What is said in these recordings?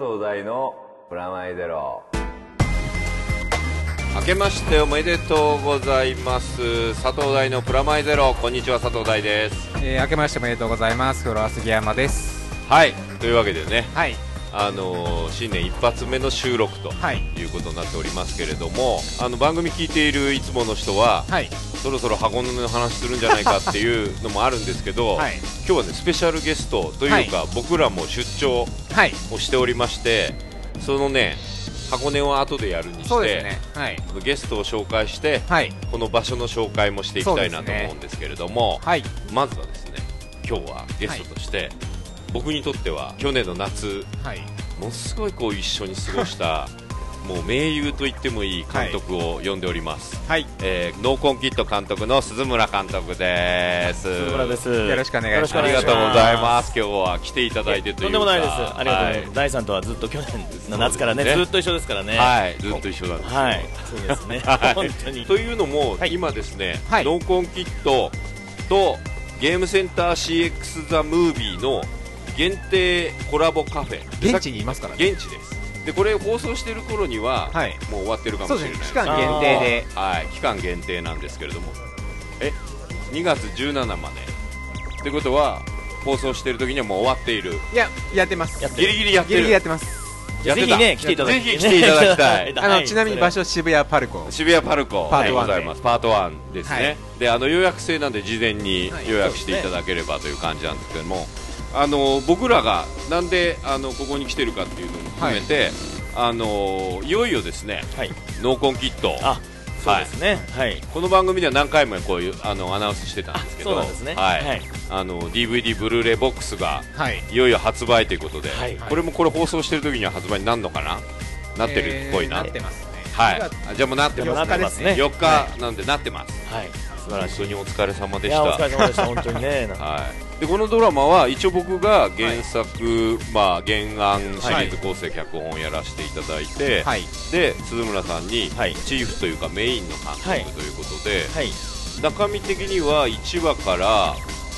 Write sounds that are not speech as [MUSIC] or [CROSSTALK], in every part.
藤大のプラマイゼロ。明けましておめでとうございます。佐藤大のプラマイゼロ。こんにちは佐藤大です。えー、明けましておめでとうございます。フロア杉山です。はい。というわけでね。はいあのー新年一発目の収録とはい。いうことになっておりますけれどもあの番組聞いているいつもの人ははい。そろそろ箱根の話するんじゃないかっていうのもあるんですけど、[LAUGHS] はい。今日はねスペシャルゲストというか、僕らも出張はい。をしておりましてそのね箱根を後でやるにしてね。はい。ゲストを紹介してはい。この場所の紹介もしていきたいなと思うんですけれども、はい。まずはですね今日はゲストとして、僕にとっては去年の夏はいものすごいこう一緒に過ごした [LAUGHS] もう盟友と言ってもいい監督を呼んでおります、はいえーノーコンキット監督の鈴村監督です鈴村です。よろしくお願いしますありがとうございます今日は来ていただいてというかとんでもないです。ありがとうございはます。大さんとはずっと去年の夏からね、ねずっと一緒ですからね。はい、ずっと一緒なんですよはい。そうですね。[LAUGHS] はい本当に。というのも、はい今ですね、はいノーコンキットとゲームセンター CX ザムービーの限定コラボカフェ。で現地にいますからね。現地です。でこれ放送している頃には、はい。もう終わってるかそもしれない。うですね。期間限定で。はい、期間限定なんですけれども。え2月17まで。ってことは放送している時にはもう終わっている。いややってます。ギリギリやってギリギリやるってます。ぜひね、来ていただき。ぜひ来ていただきたい。[LAUGHS] あのちなみに場所。所渋谷パルコ。渋谷パルコ。パート1で。ございます。パート1ですね、はい。であの予約制なんで事前にはい。予約していただければという感じなんですけども、あの僕らがなんであのここに来てるかっていうのも含めて、あのいよいよですねはい。ノーコンキット。あ、そうですね。はい。この番組では何回もこういうあのアナウンスしてたんですけどそうね。はい。はい。あの DVD ブルーレイボックスがはい。いよいよ発売ということで、はい。これもこれ放送してる時には発売になるのかな？なってるっぽいな、えーなってますね。はい。あじゃあもうなってますなってますね。4日なんでなってます、はい。素晴らしい。本当にお疲れ様でいや、おした疲れ様でした。本当にね。[LAUGHS] はい、でこのドラマは一応僕が原作、まあ、原案シリーズ構成脚本をやらせていただいて、はいで鈴村さんにはいチーフというかメインの監はい督ということで、はい。中身的には1話から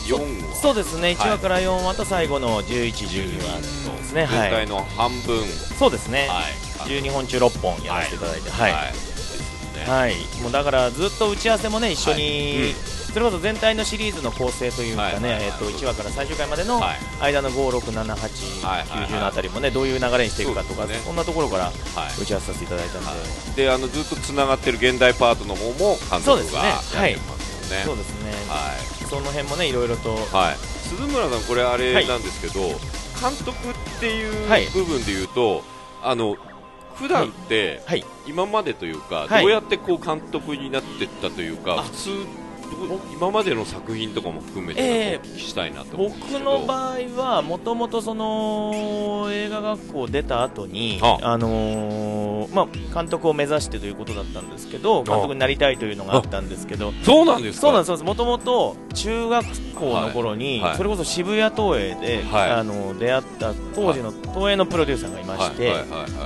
4話そうですね。はい1話から4話と最後の11、12話ですね。はい。全体の半分、そうですね。はい12本中6本やらせていただいて。はい。ですね。はい、もうだからずっと打ち合わせもね一緒に、はい。うん。それこそ全体のシリーズの構成というかね、はいはいはい。えっと1話から最終回までのはい。間の5、6、7、8、はいはいはい90のあたりもねどういう流れにしていくかとかそんなところからはい。打ち合わせさせていただいたんで、であのずっとつながってる現代パートの方も監督がやってますよね。そうですね、はい。その辺もねいろいろと、はい、鈴村さん、これあれはいなんですけど、監督っていうはい。部分で言うと、あの普段って、はい、今までというか、はい。どうやってこう監督になっていったというか、あ。普通、今までの作品とかも含めて、ええお聞きしたいなと僕ど。の場合はもともとその映画学校出た後にあ。あのーまあ監督を目指してということだったんですけど監督になりたいというのがあったんですけどそうなんですか？そうなんですもともと中学校の頃に、はい。はい。それこそ渋谷東映で、はい。あの出会った当時の東映のプロデューサーがいまして、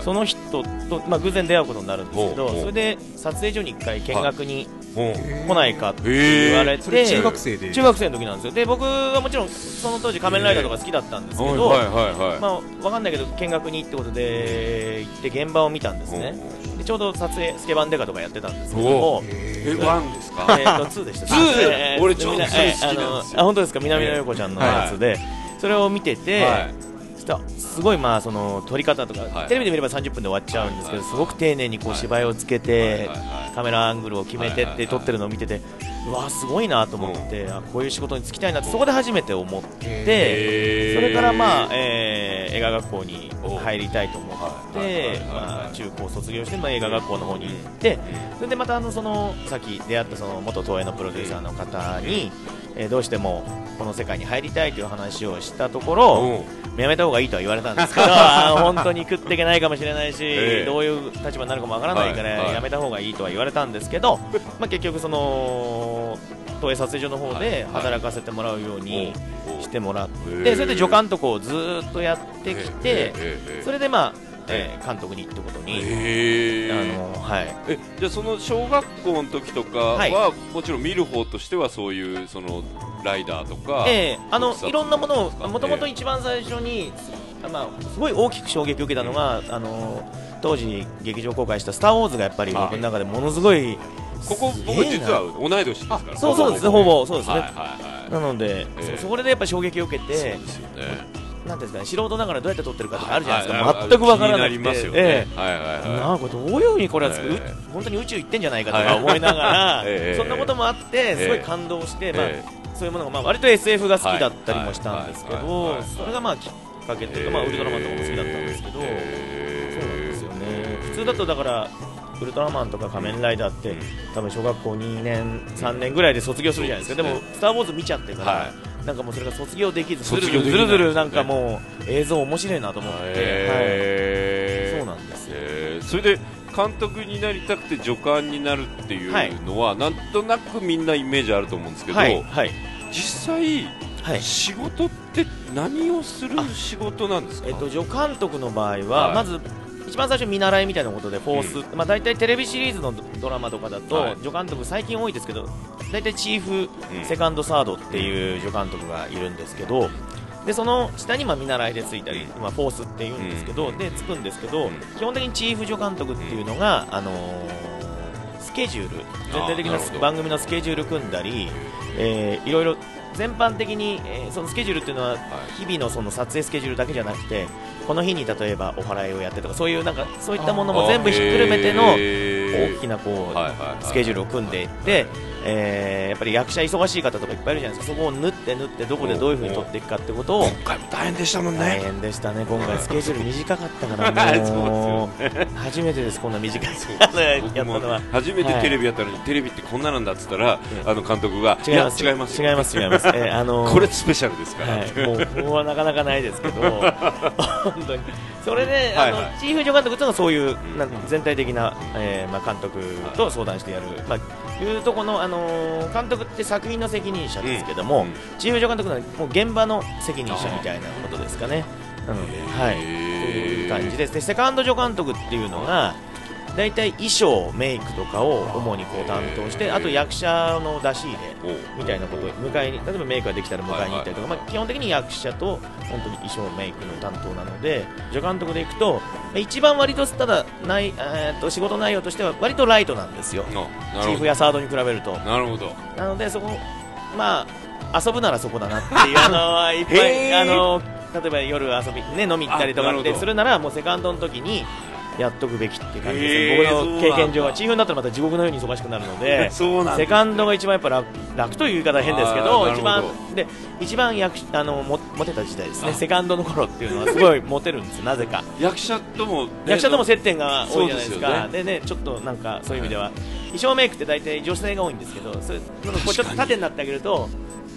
その人と、まあ、偶然出会うことになるんですけどそれで撮影所に一回見学にうん来ないかってへ言われて、中学生で？中学生の時なんですよ。で僕はもちろんその当時仮面ライダーとか好きだったんですけど、まあ、わかんないけど見学にってことで行って現場を見たんですね。でちょうど撮影スケバンデカとかやってたんですけども。えワンですか？えーと2でした。2えー。俺ちょうどみな2好きなんですよ。えーあのあ本当ですか？南野陽子ちゃんのやつで、それを見てて、すごいまあその撮り方とか、はい。テレビで見れば30分で終わっちゃうんですけど、はいすごく丁寧にこうはい芝居をつけて、カメラアングルを決めてって撮ってるのを見てて、うわすごいなと思って、あこういう仕事に就きたいなってそこで初めて思って、それからまあ、えー映画学校に入りたいと思って、中高卒業してまあ映画学校の方に行って、それでまたあのそのさっき出会ったその元東映のプロデューサーの方に、えーどうしてもこの世界に入りたいという話をしたところ、やめた方がいいとは言われたんですけど、[LAUGHS] 本当に食っていけないかもしれないし、[LAUGHS] ええ。どういう立場になるかもわからないから、はいはい。やめた方がいいとは言われたんですけど、まあ結局その東映撮影所の方はいではい。働かせてもらうようにしてもらっへえて、それで助監督をずーっとやってきて、てそれでまあ、えー監督にってことに、へあーのはい。えじゃあその小学校の時とかは、はい。もちろん見る方としてはそういうそのライダーとか、ええあのいろんなものをもともと一番最初にまあ、すごい大きく衝撃を受けたのが、あの当時劇場公開した「スター・ウォーズ」がやっぱり僕の中でものすごいここ僕実は同い年ですから。そうそうですねほぼそうですね。はいはいはいなので、ええそそこでやっぱり衝撃を受けてそうですよねなんですかね素人ながらどうやって撮ってるかとかあるじゃないですか、全くわからなくて。えなんかどういうふうにこれは本当に宇宙行ってんじゃないかとか思いながら、[LAUGHS] ええ。そんなこともあってすごい感動して、まあえそういうものがまあ割と SF が好きだったりもしたんですけどそれがまあきっかけというか、まあ、ウルトラマンとかも好きだったんですけど、えそうなんですよね。普通だとだからウルトラマンとか仮面ライダーって、うん。多分小学校2年3年ぐらいで卒業するじゃないですか。でも「スター・ウォーズ」見ちゃってから、はなんかもうそれが卒業できずずるずるずるずるなんかもう映像面白いなと思って、えー。はい、そうなんですよ。えー。それで監督になりたくて助監になるっていうのは、なんとなくみんなイメージあると思うんですけど、はい。はい。実際、はい。仕事って何をする仕事なんですか、えっと、助監督の場合は、はい。まず一番最初見習いみたいなことでフォース、まあ、大体テレビシリーズのドラマとかだと、はい。助監督最近多いですけど大体チーフ、うん。セカンドサードっていう助監督がいるんですけどでその下にまあ見習いでついたり、まあ、フォースっていうんですけど、うん。でつくんですけど、うん。基本的にチーフ助監督っていうのが、あのースケジュール。全体的な番組のスケジュール組んだり、えーいろいろ全般的に、えーそのスケジュールっていうのは日々のその撮影スケジュールだけじゃなくてこの日に例えばお祓いをやってとかそういうなんかそういったものも全部ひっくるめての大きななこう、スケジュールを組んでいって、えーやっぱり役者忙しい方とかいっぱいいるじゃないですか。そこを縫って縫ってどこでどういうふうに撮っていくかってことを今回も大変でしたもん大ね変でしたね。[LAUGHS] 今回スケジュール短かったから。初めてです。こんな短いあのやったのは。初めてテレビやったのに、テレビってこんななんだっつったら、あの監督が違います。や違います違います違います、えーあのーこれスペシャルですから、はい、もうここはなかなかないですけど、[LAUGHS] 本当に。それで、はいはい。あのチーフ助監督というのはそういう、全体的な、えーまあ、監督と相談してやる、まあ、いうところの、あのー監督って作品の責任者ですけども、うんチーフ助監督はもう現場の責任者みたいなことですかね。うん。はい、という感じです。でセカンド助監督っていうのが大体衣装、メイクとかを主にこう担当してあと役者の出し入れみたいなことを迎えに例えばメイクができたら迎えに行ったりとか、まあ、基本的に役者と本当に衣装メイクの担当なので助監督でいくと一番割とただない、えーっと仕事内容としては割とライトなんですよ。チーフやサードに比べると。なるほど。なのでそこまあ遊ぶならそこだなっていうあのいっぱいあの例えば夜遊びね飲み行ったりとかってするならもうセカンドの時にやっとくべきっていう感じですね。僕の経験上はチーフになったらまた地獄のように忙しくなるので [LAUGHS] セカンドが一番やっぱ楽楽という言い方は変ですけど一番で一番役あのもモテた時代ですね。あ。セカンドの頃っていうのはすごいモテるんですなぜか。[LAUGHS] 役者とも、ね役者とも接点が多いじゃないですか。でね。ちょっとなんかそういう意味では衣装メイクって大体女性が多いんですけどそれこうちょっと縦になってあげると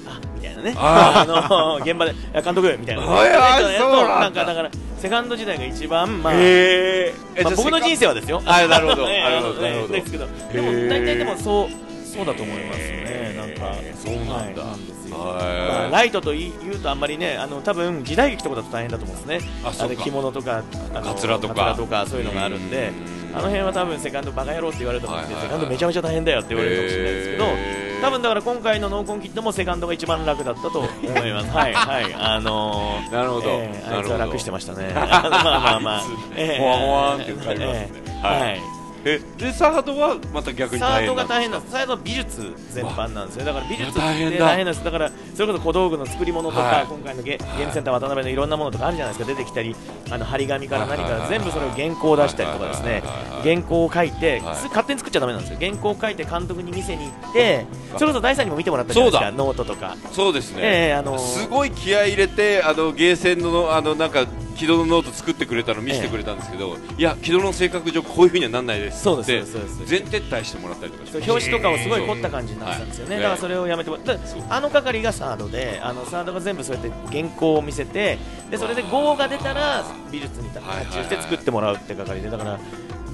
あみたいなね。あ [LAUGHS] あの現場で監督みたいな。なんかだからセカンド時代が一番まあまあ、僕の人生はですよ。あなるほど。ね [LAUGHS] なるほど。ねなるほど。ですけど、でも大体でもそうそうだと思いますね。なんか。そうなんだ。はい。まあライトと言い言うとあんまりね、あの多分時代劇とかだと大変だと思うんですね。あの着物とかあのカツラとか。とかそういうのがあるんで。う、ん。あの辺は多分セカンドバカ野郎って言われると思うんでセカンドめちゃめちゃ大変だよって言われるかもしれないですけど。多分だから今回のノーコンキットもセカンドが一番楽だったと思います。[LAUGHS] はいはいあのーなるほど。えーあいつは楽してましたね。[LAUGHS] まあまあまあ。[LAUGHS] あい。つえーほわほわって感じますね。はいえでサードはまた逆にサードが大変なんです。サードは美術全般なんですよ。だから美術って大変なんです。だからそれこそ小道具の作り物とか、はい今回のゲゲームセンター渡辺のいろんなものとかあるじゃないですか。出てきたり、あの張り紙から何から全部それを原稿を出したりとかですね。原稿を書いて、はいす勝手に作っちゃダメなんですよ。原稿を書いて監督に見せに行って、それこそ大さんにも見てもらったじゃないですか。ノートとか。そうですね、ええあのーすごい気合い入れてあのゲーセンのあのなんか軌道のノート作ってくれたの見せてくれたんですけど、いや軌道の性格上こういうふうにはなんないです。そうですって全撤退してもらったりとか表紙とかをすごい凝った感じになってたんですよね、はい。だからそれをやめてもらってあの係がサードであのサードが全部そうやって原稿を見せてでそれで号が出たら美術に発注して作ってもらうって係でだから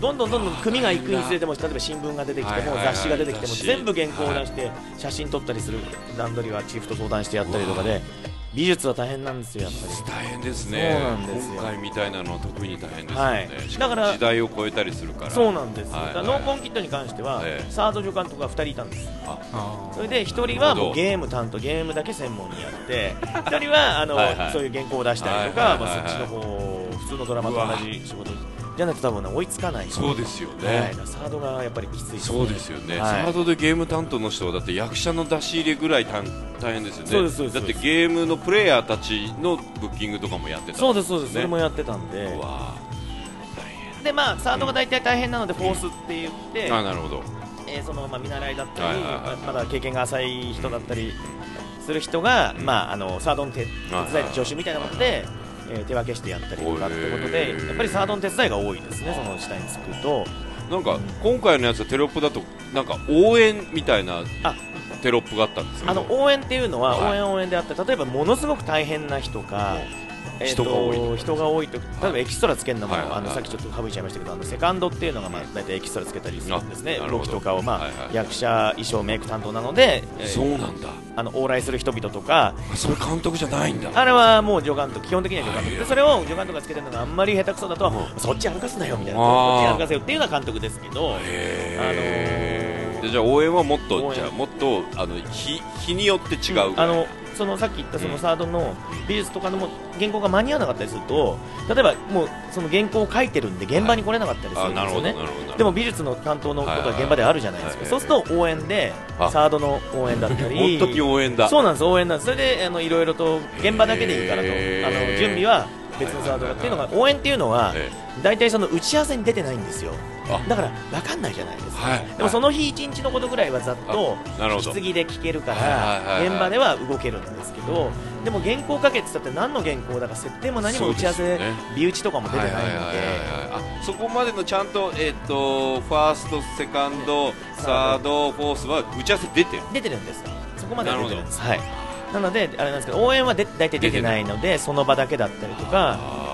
どんどんどんどん組が行くにつれても例えば新聞が出てきても雑誌が出てきても全部原稿を出して写真撮ったりする段取りはチーフと相談してやったりとかで美術は大変なんですよやっぱり。大変ですね。そうなんですよ。今回みたいなのは特に大変ですよね、はい。しかもだから時代を超えたりするから。そうなんです、はい。だからノーコンキットに関しては、ええサード助監督が2人いたんです。あ。それで1人はもうゲーム担当ゲームだけ専門にやって [LAUGHS] 1人はあのはいはい。そういう原稿を出したりとか、はいはいはいはいまあ、そっちの方普通のドラマと同じ仕事じゃないと多分ね追いつかない。そうですよね、はい、サードがやっぱりきついね。そうですよね、はい。サードでゲーム担当の人はだって役者の出し入れぐらい大大変ですよね。そうですそうですだってゲームのプレイヤーたちのブッキングとかもやってたそうですそうです、ねそれもやってたんで。でまあサードが大体大変なのでフォースって言って、あなるほど。えーそのまあ見習いだったり、はいはいはい。まだ経験が浅い人だったりする人が、まああのサードの手手伝い助手みたいなことで、えー手分けしてやったりとかってことで、やっぱりサードの手伝いが多いですね、その下につくと。なんか今回のやつはテロップだとなんか応援みたいなあ。テロップがあったんですあの応援っていうのは、はい。応援応援であって例えばものすごく大変な人か、えーと人が多い。人が多いと例えばエキストラつけるのも、はいあのさっきちょっと省いちゃいましたけどあのセカンドっていうのがまあ大体エキストラつけたりするんですね。あなるほど。動きとかを、まあはいはい役者衣装メイク担当なので、えーそうなんだ。あの往来する人々とか。あそれ監督じゃないんだ。あれはもう助監督基本的には助監督。はいでそれを助監督がつけてるのがあんまり下手くそだと、うん。そっち歩かすなよみたいな。あー。こっち歩かせよっていうような監督ですけどあのーでじゃあ応援はもっとじゃあもっとあの日日によって違うあのそのさっき言ったそのサードの美術とかのも原稿が間に合わなかったりすると例えばもうその原稿を書いてるんで現場に来れなかったりするんですよね、でも美術の担当のことは現場であるじゃないですか、はいそうすると応援であ。サードの応援だったり応援だ。そうなんです応援なんです。それであのいろいろと現場だけでいいからと。あの準備は別のサードだっていうのが応援っていうのはえ大体その打ち合わせに出てないんですよ。あだから分かんないじゃないですか、はい。でもその日一日のことぐらいはざっと引き継ぎで聞けるから現場では動けるんですけどでも原稿書けって言ったって何の原稿だか設定も何も打ち合わせ、ね美打ちとかも出てないので、そこまでのちゃんと,、えっとファースト、セカンド、サード、フォースは打ち合わせ出てる。出てるんですそこまでは出てるんです。はい。なのであれなんですけど応援はで大体出てないのでその場だけだったりとかあ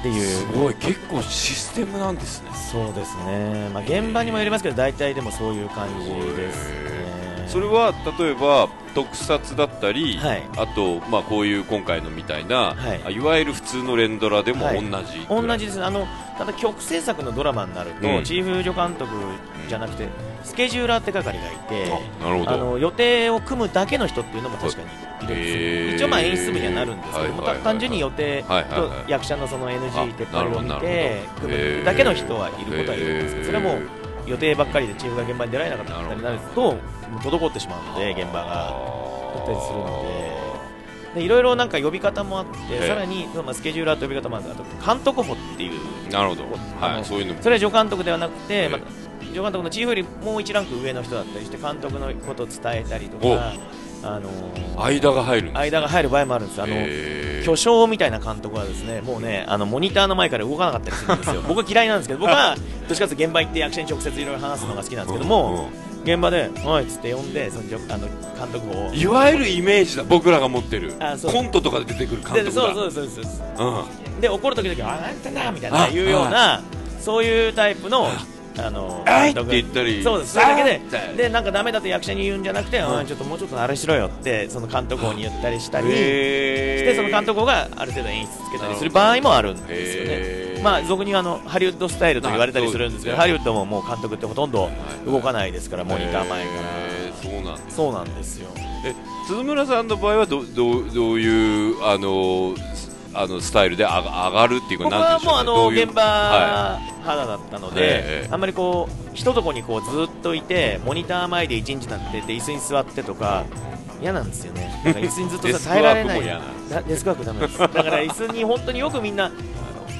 っていーすうごい。結構システムなんですね。そうですね、まあ、現場にもよりますけど大体でもそういう感じです。ねそれは例えば特撮だったり、はい。あと、まあ、こういう今回のみたいな、はい。あいわゆる普通の連ドラでもはい。同じ、同じです。あのただ曲制作のドラマになると、うん。チーフ助監督じゃなくてスケジューラーって係がいてあなるほど。あの予定を組むだけの人っていうのも確かにいるんです一応まあ演出部にはなるんですけども、はいはいはいはい。単純に予定と役者のその NG ってなるほどを見て組むだけの人はいることはいるんですけどそれはもう予定ばっかりでチーフが現場に出られなかったりになると滞ってしまうので現場がだったりするので。でいろいろなんか呼び方もあって、ええ。さらに、まあ、スケジューラーと呼び方もあってあと監督補っていう。なるほど、はい、そういうのも。それは助監督ではなくて、ええ。また助監督のチーフよりもう一ランク上の人だったりして監督のことを伝えたりとお。か、あのー間が入るね、間が入る場合もあるんです。あのへー。巨匠みたいな監督はですねもうねあのモニターの前から動かなかったりするんですよ。[LAUGHS] 僕は嫌いなんですけど僕はどっちかというと現場行って役者に直接いろいろ話すのが好きなんですけども、現場で「はい」っつって呼んでそのあの監督を。いわゆるイメージだ僕らが持ってる。あそう。コントとかで出てくる監督だ。でそうそうそうそうそう。うん。で怒る時々は「あなんてんだ」みたいあな言うようなそういうタイプのあのあい。監督って言ったり。そうです。それだけででなんかダメだと役者に言うんじゃなくて、うん。うんちょっともうちょっとあれしろよってその監督に言ったりしたり。してその監督がある程度演出つけたりする場合もあるんですよね。まあ俗にあのハリウッドスタイルと言われたりするんですけどあハリウッドももう監督ってほとんど動かないですからモニター前から。そうなんです。そうなんですよ。え鈴村さんの場合はどどうどういうあのあのスタイルで上が上がるっていうか僕はもうあの現場は肌だったのえでえあんまりこう一とこにこうずっといてモニター前で一日なんてで椅子に座ってとか嫌なんですよね。椅子にずっと [LAUGHS] 耐えられない。デスクワークダメです。だから椅子に本当によくみんな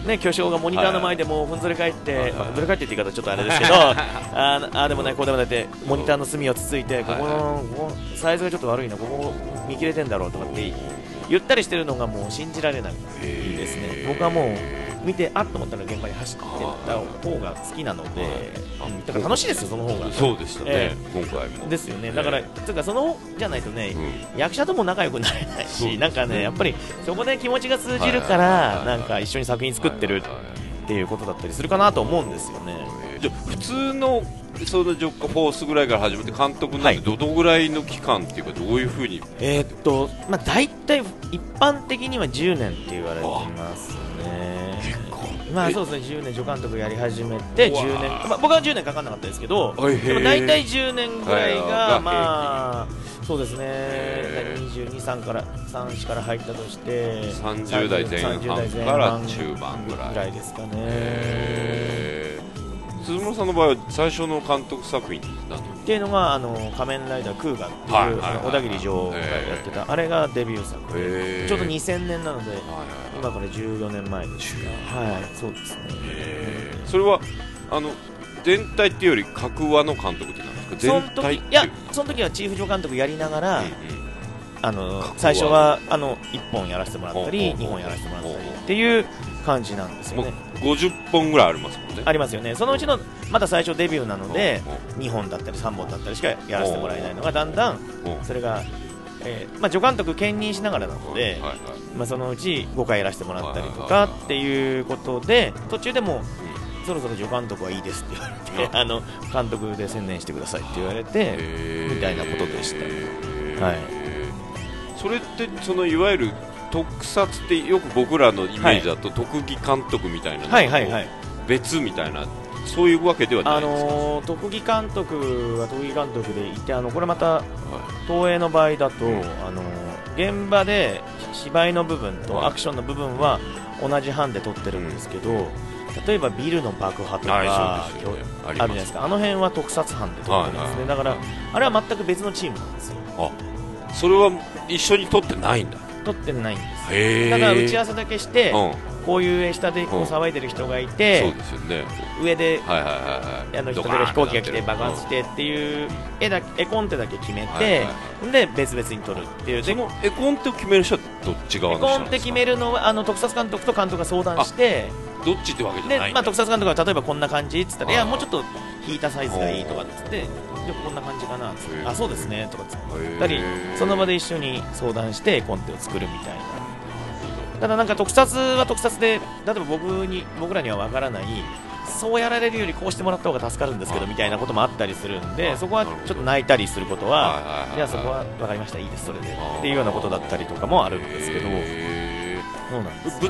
ね、巨匠がモニターの前でもうふんぞり返って、ふんぞり返ってって言い方ちょっとあれですけど、あーあーでもない、こうでもないって、モニターの隅をつついて、ここの、サイズがちょっと悪いな、ここ見切れてんだろうとかって言ったりしてるのがもう信じられないですね。僕はもう見て、あっと思ったら現場に走ってった方が好きなので、うんだから楽しいですよ、その方が。そうでしたね、え今回も。ですよね、だから、つうかそのじゃないとね、うん。役者とも仲良くなれないし、ね。なんかね、やっぱりそこで気持ちが通じるから、なんか一緒に作品作ってるっっていうことだったりするかなと思うんですよね。じゃあ普通のそのジョッカフォースぐらいから始めて監督になってどのぐらいの期間っていうかどういうふうに？えーっと、まあ、大体一般的には10年って言われてますね。結構。まあえ？そうですね。10年助監督やり始めてうわ10年、まあ、僕は10年かかんなかったですけど大体10年ぐらいはいがまあそうですね。へー。22、3から3、4から入ったとして30代前半30代前から半中盤ぐらい。ぐらいですかね。えー鈴村さんの場合は最初の監督作品っていうのがあの仮面ライダークーガっていう、小田切城がやってた、あれがデビュー作で、ちょうど2000年なので今から14年前ですがはいそうですね。それはあの全体っていうより各話の監督ってなんですか？全体いやその時はチーフ助監督やりながら、あの最初はあの1本やらせてもらったりほうほうほう2本やらせてもらったりっていう感じなんですよね50本ぐらいありますもんね。ありますよね。そのうちのまだ最初デビューなのでほう2本だったり3本だったりしかやらせてもらえないのがだんだんそれが、えーまあ、助監督兼任しながらなので、まあ、そのうち5回やらせてもらったりとかっていうことで途中でもそろそろ助監督はいいですって言われてあ。の監督で専念してくださいって言われてみたいなことでした。はい。それってそのいわゆる特撮ってよく僕らのイメージだと特技監督みたいなはいはいはい。別みたいなそういうわけではなあいですか、のー特技監督は特技監督でいてあのこれまた東映の場合だと、あのー現場で芝居の部分とはい。アクションの部分は同じ班で撮ってるんですけど、例えばビルの爆破とか、はいね。あるじゃないですか。あの辺は特撮班で撮ってるんですね、はいはい。だからあれは全く別のチームなんですよ。あそれは一緒に撮ってないんだ撮ってないんです。ただ打ち合わせだけして、うん。こういう下でこううん騒いでる人がいそうて、でね。上ではいはいは飛行機が来て爆発してっていう絵だ絵コンテだけ決めはいてはい、で別々に撮るっていう。でその絵コンテを決める人はどっち側絵の人コンテ決なんですかめるのはあの特撮監督と監督が相談してどっちってわけじで、ゃないんだ。まあ、特撮監督が例えばこんな感じっつったらいやもうちょっと引いたサイズがいいとかっつってこんな感じかなっつってへー。あそうですねとかっつったりその場で一緒に相談して絵コンテを作るみたいな。ただなんか特撮は特撮で例えば僕に僕らにはわからないそうやられるよりこうしてもらった方が助かるんですけどみたいなこともあったりするんであそこはちょっと泣いたりすることはじゃあそこは分かりましたいいですそれで。っていうようなことだったりとかもあるんですけど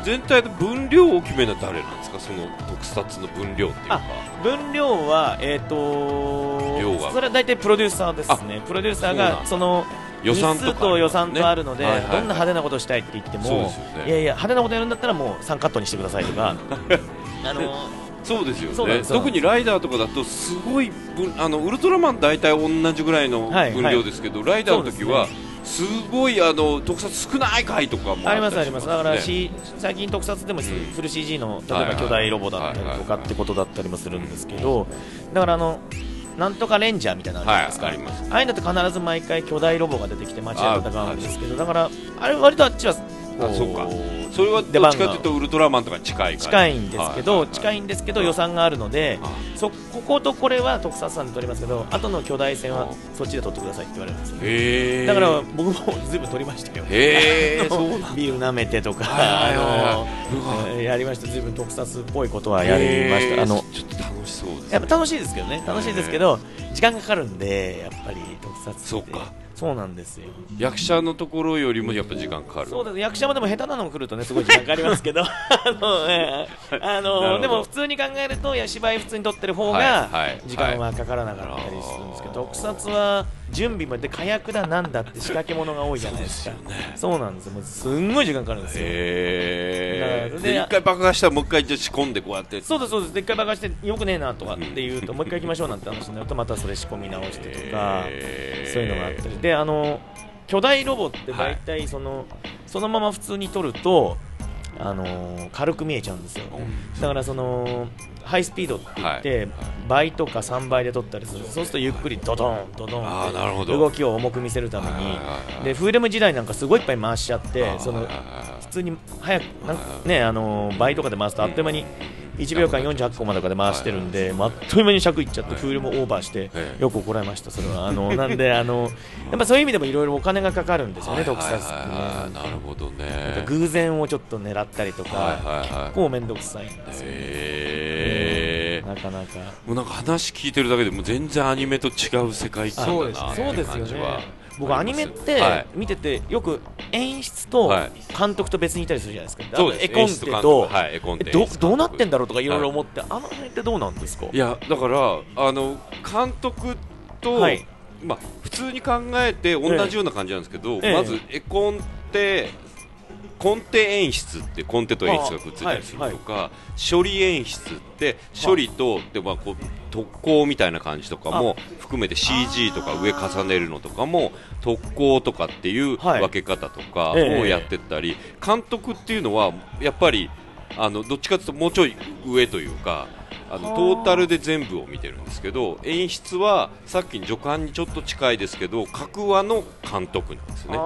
全体の分量を決めるのは誰なんですか？その特撮の分量っていうか。あ分量はえっ、と量がそれは大体プロデューサーですね。プロデューサーがその予算とか日数と予算とあるので、はいはい。はいどんな派手なことしたいって言っても、そうですよね。いやいや派手なことやるんだったらもう3カットにしてくださいとか。[LAUGHS] あのそうですよそうなんですね特にライダーとかだとすごい分あのウルトラマン大体同じぐらいのはい分量ですけど、ライダーの時はすごいあの特撮少ない回とかもありますありますだから、ね C、最近特撮でもん。フル CG の例えば巨大ロボだったりとかってことだったりもするんですけどだからあのなんとかレンジャーみたいなのあるじゃないですか、はいあります。ああいうのって必ず毎回巨大ロボが出てきて街で戦うんですけどだからあれ割とあっちはこあそうか。それはどっちかというとウルトラマンとかに近い近いんですけど、近いいんですけど予算があるので、そこことこれは特撮さんで撮りますけど後の巨大戦はそっちで撮ってくださいって言われるんですよ。へー。だから僕もずいぶん撮りましたよへーあのそうなんビール舐めてとかあのやりました。ずいぶん特撮っぽいことはやりました、あのちょっと楽しそうですね。やっぱ楽しいですけどね。楽しいですけど時間がかかるんでやっぱり特撮って。そうかそうなんですよ。役者のところよりもやっぱ時間かかる。そうです。役者もでも下手なのも来るとねすごい時間かかりますけど。[LAUGHS] あの、えーあのでも普通に考えるといや芝居普通に撮ってる方はいがはい。時間はかからなかったりするんですけど、特撮は準備まで火薬だなんだって仕掛け物が多いじゃないですか。そうなんですよ。もうすんごい時間かかるんですよ。へー。だからでで一回爆破したらもう一回じゃあ仕込んでこうやって。そうですそうです。で一回爆破してよくねえなとかって言うともう一回行きましょうなんて話になるとまたそれ仕込み直してとかそういうのがあったり。であの巨大ロボって大体その、そのまま普通に撮るとあの軽く見えちゃうんですよ。だからそのハイスピードって言って、はい。倍とか3倍で撮ったりする。そうするとゆっくりドドンドドンってど。動きを重く見せるために。でフーレム時代なんかすごいいっぱい回しちゃってその普通に早くなんかねあの倍とかで回すとあっという間に1秒間48コマとかで回してるんで、あっという間に尺いっちゃって、はい。クールもオーバーしてえ、え。よく怒られました、それは。あのなんであの、やっぱそういう意味でもいろいろお金がかかるんですよね、特撮って。なるほどね。偶然をちょっと狙ったりとか、結構面倒くさいんですよ、へえなかなか。もうなんか話聞いてるだけでもう全然アニメと違う世界観だなそうそうですよね。僕アニメってはい。見ててよく演出とはい。監督と別にいたりするじゃないですか。そうです。あと絵コンテとはいどどうなってんだろうとかいろいろ思って、あの辺ってどうなんですか？いやだからあの監督と、はい。まあ、普通に考えて同じような感じなんですけど、ええ。まず絵コンテコンテ演出ってコンテと演出がくっついたりするとか、処理演出って処理とで、まあ、こう特攻みたいな感じとかも含めて CG とか上重ねるのとかも特攻とかっていうはい。分け方とかをえ。えやってったり、監督っていうのはやっぱりあのどっちかというともうちょい上というかあのはあトータルで全部を見てるんですけど演出はさっきの助監にちょっと近いですけど各話の監督なんですよね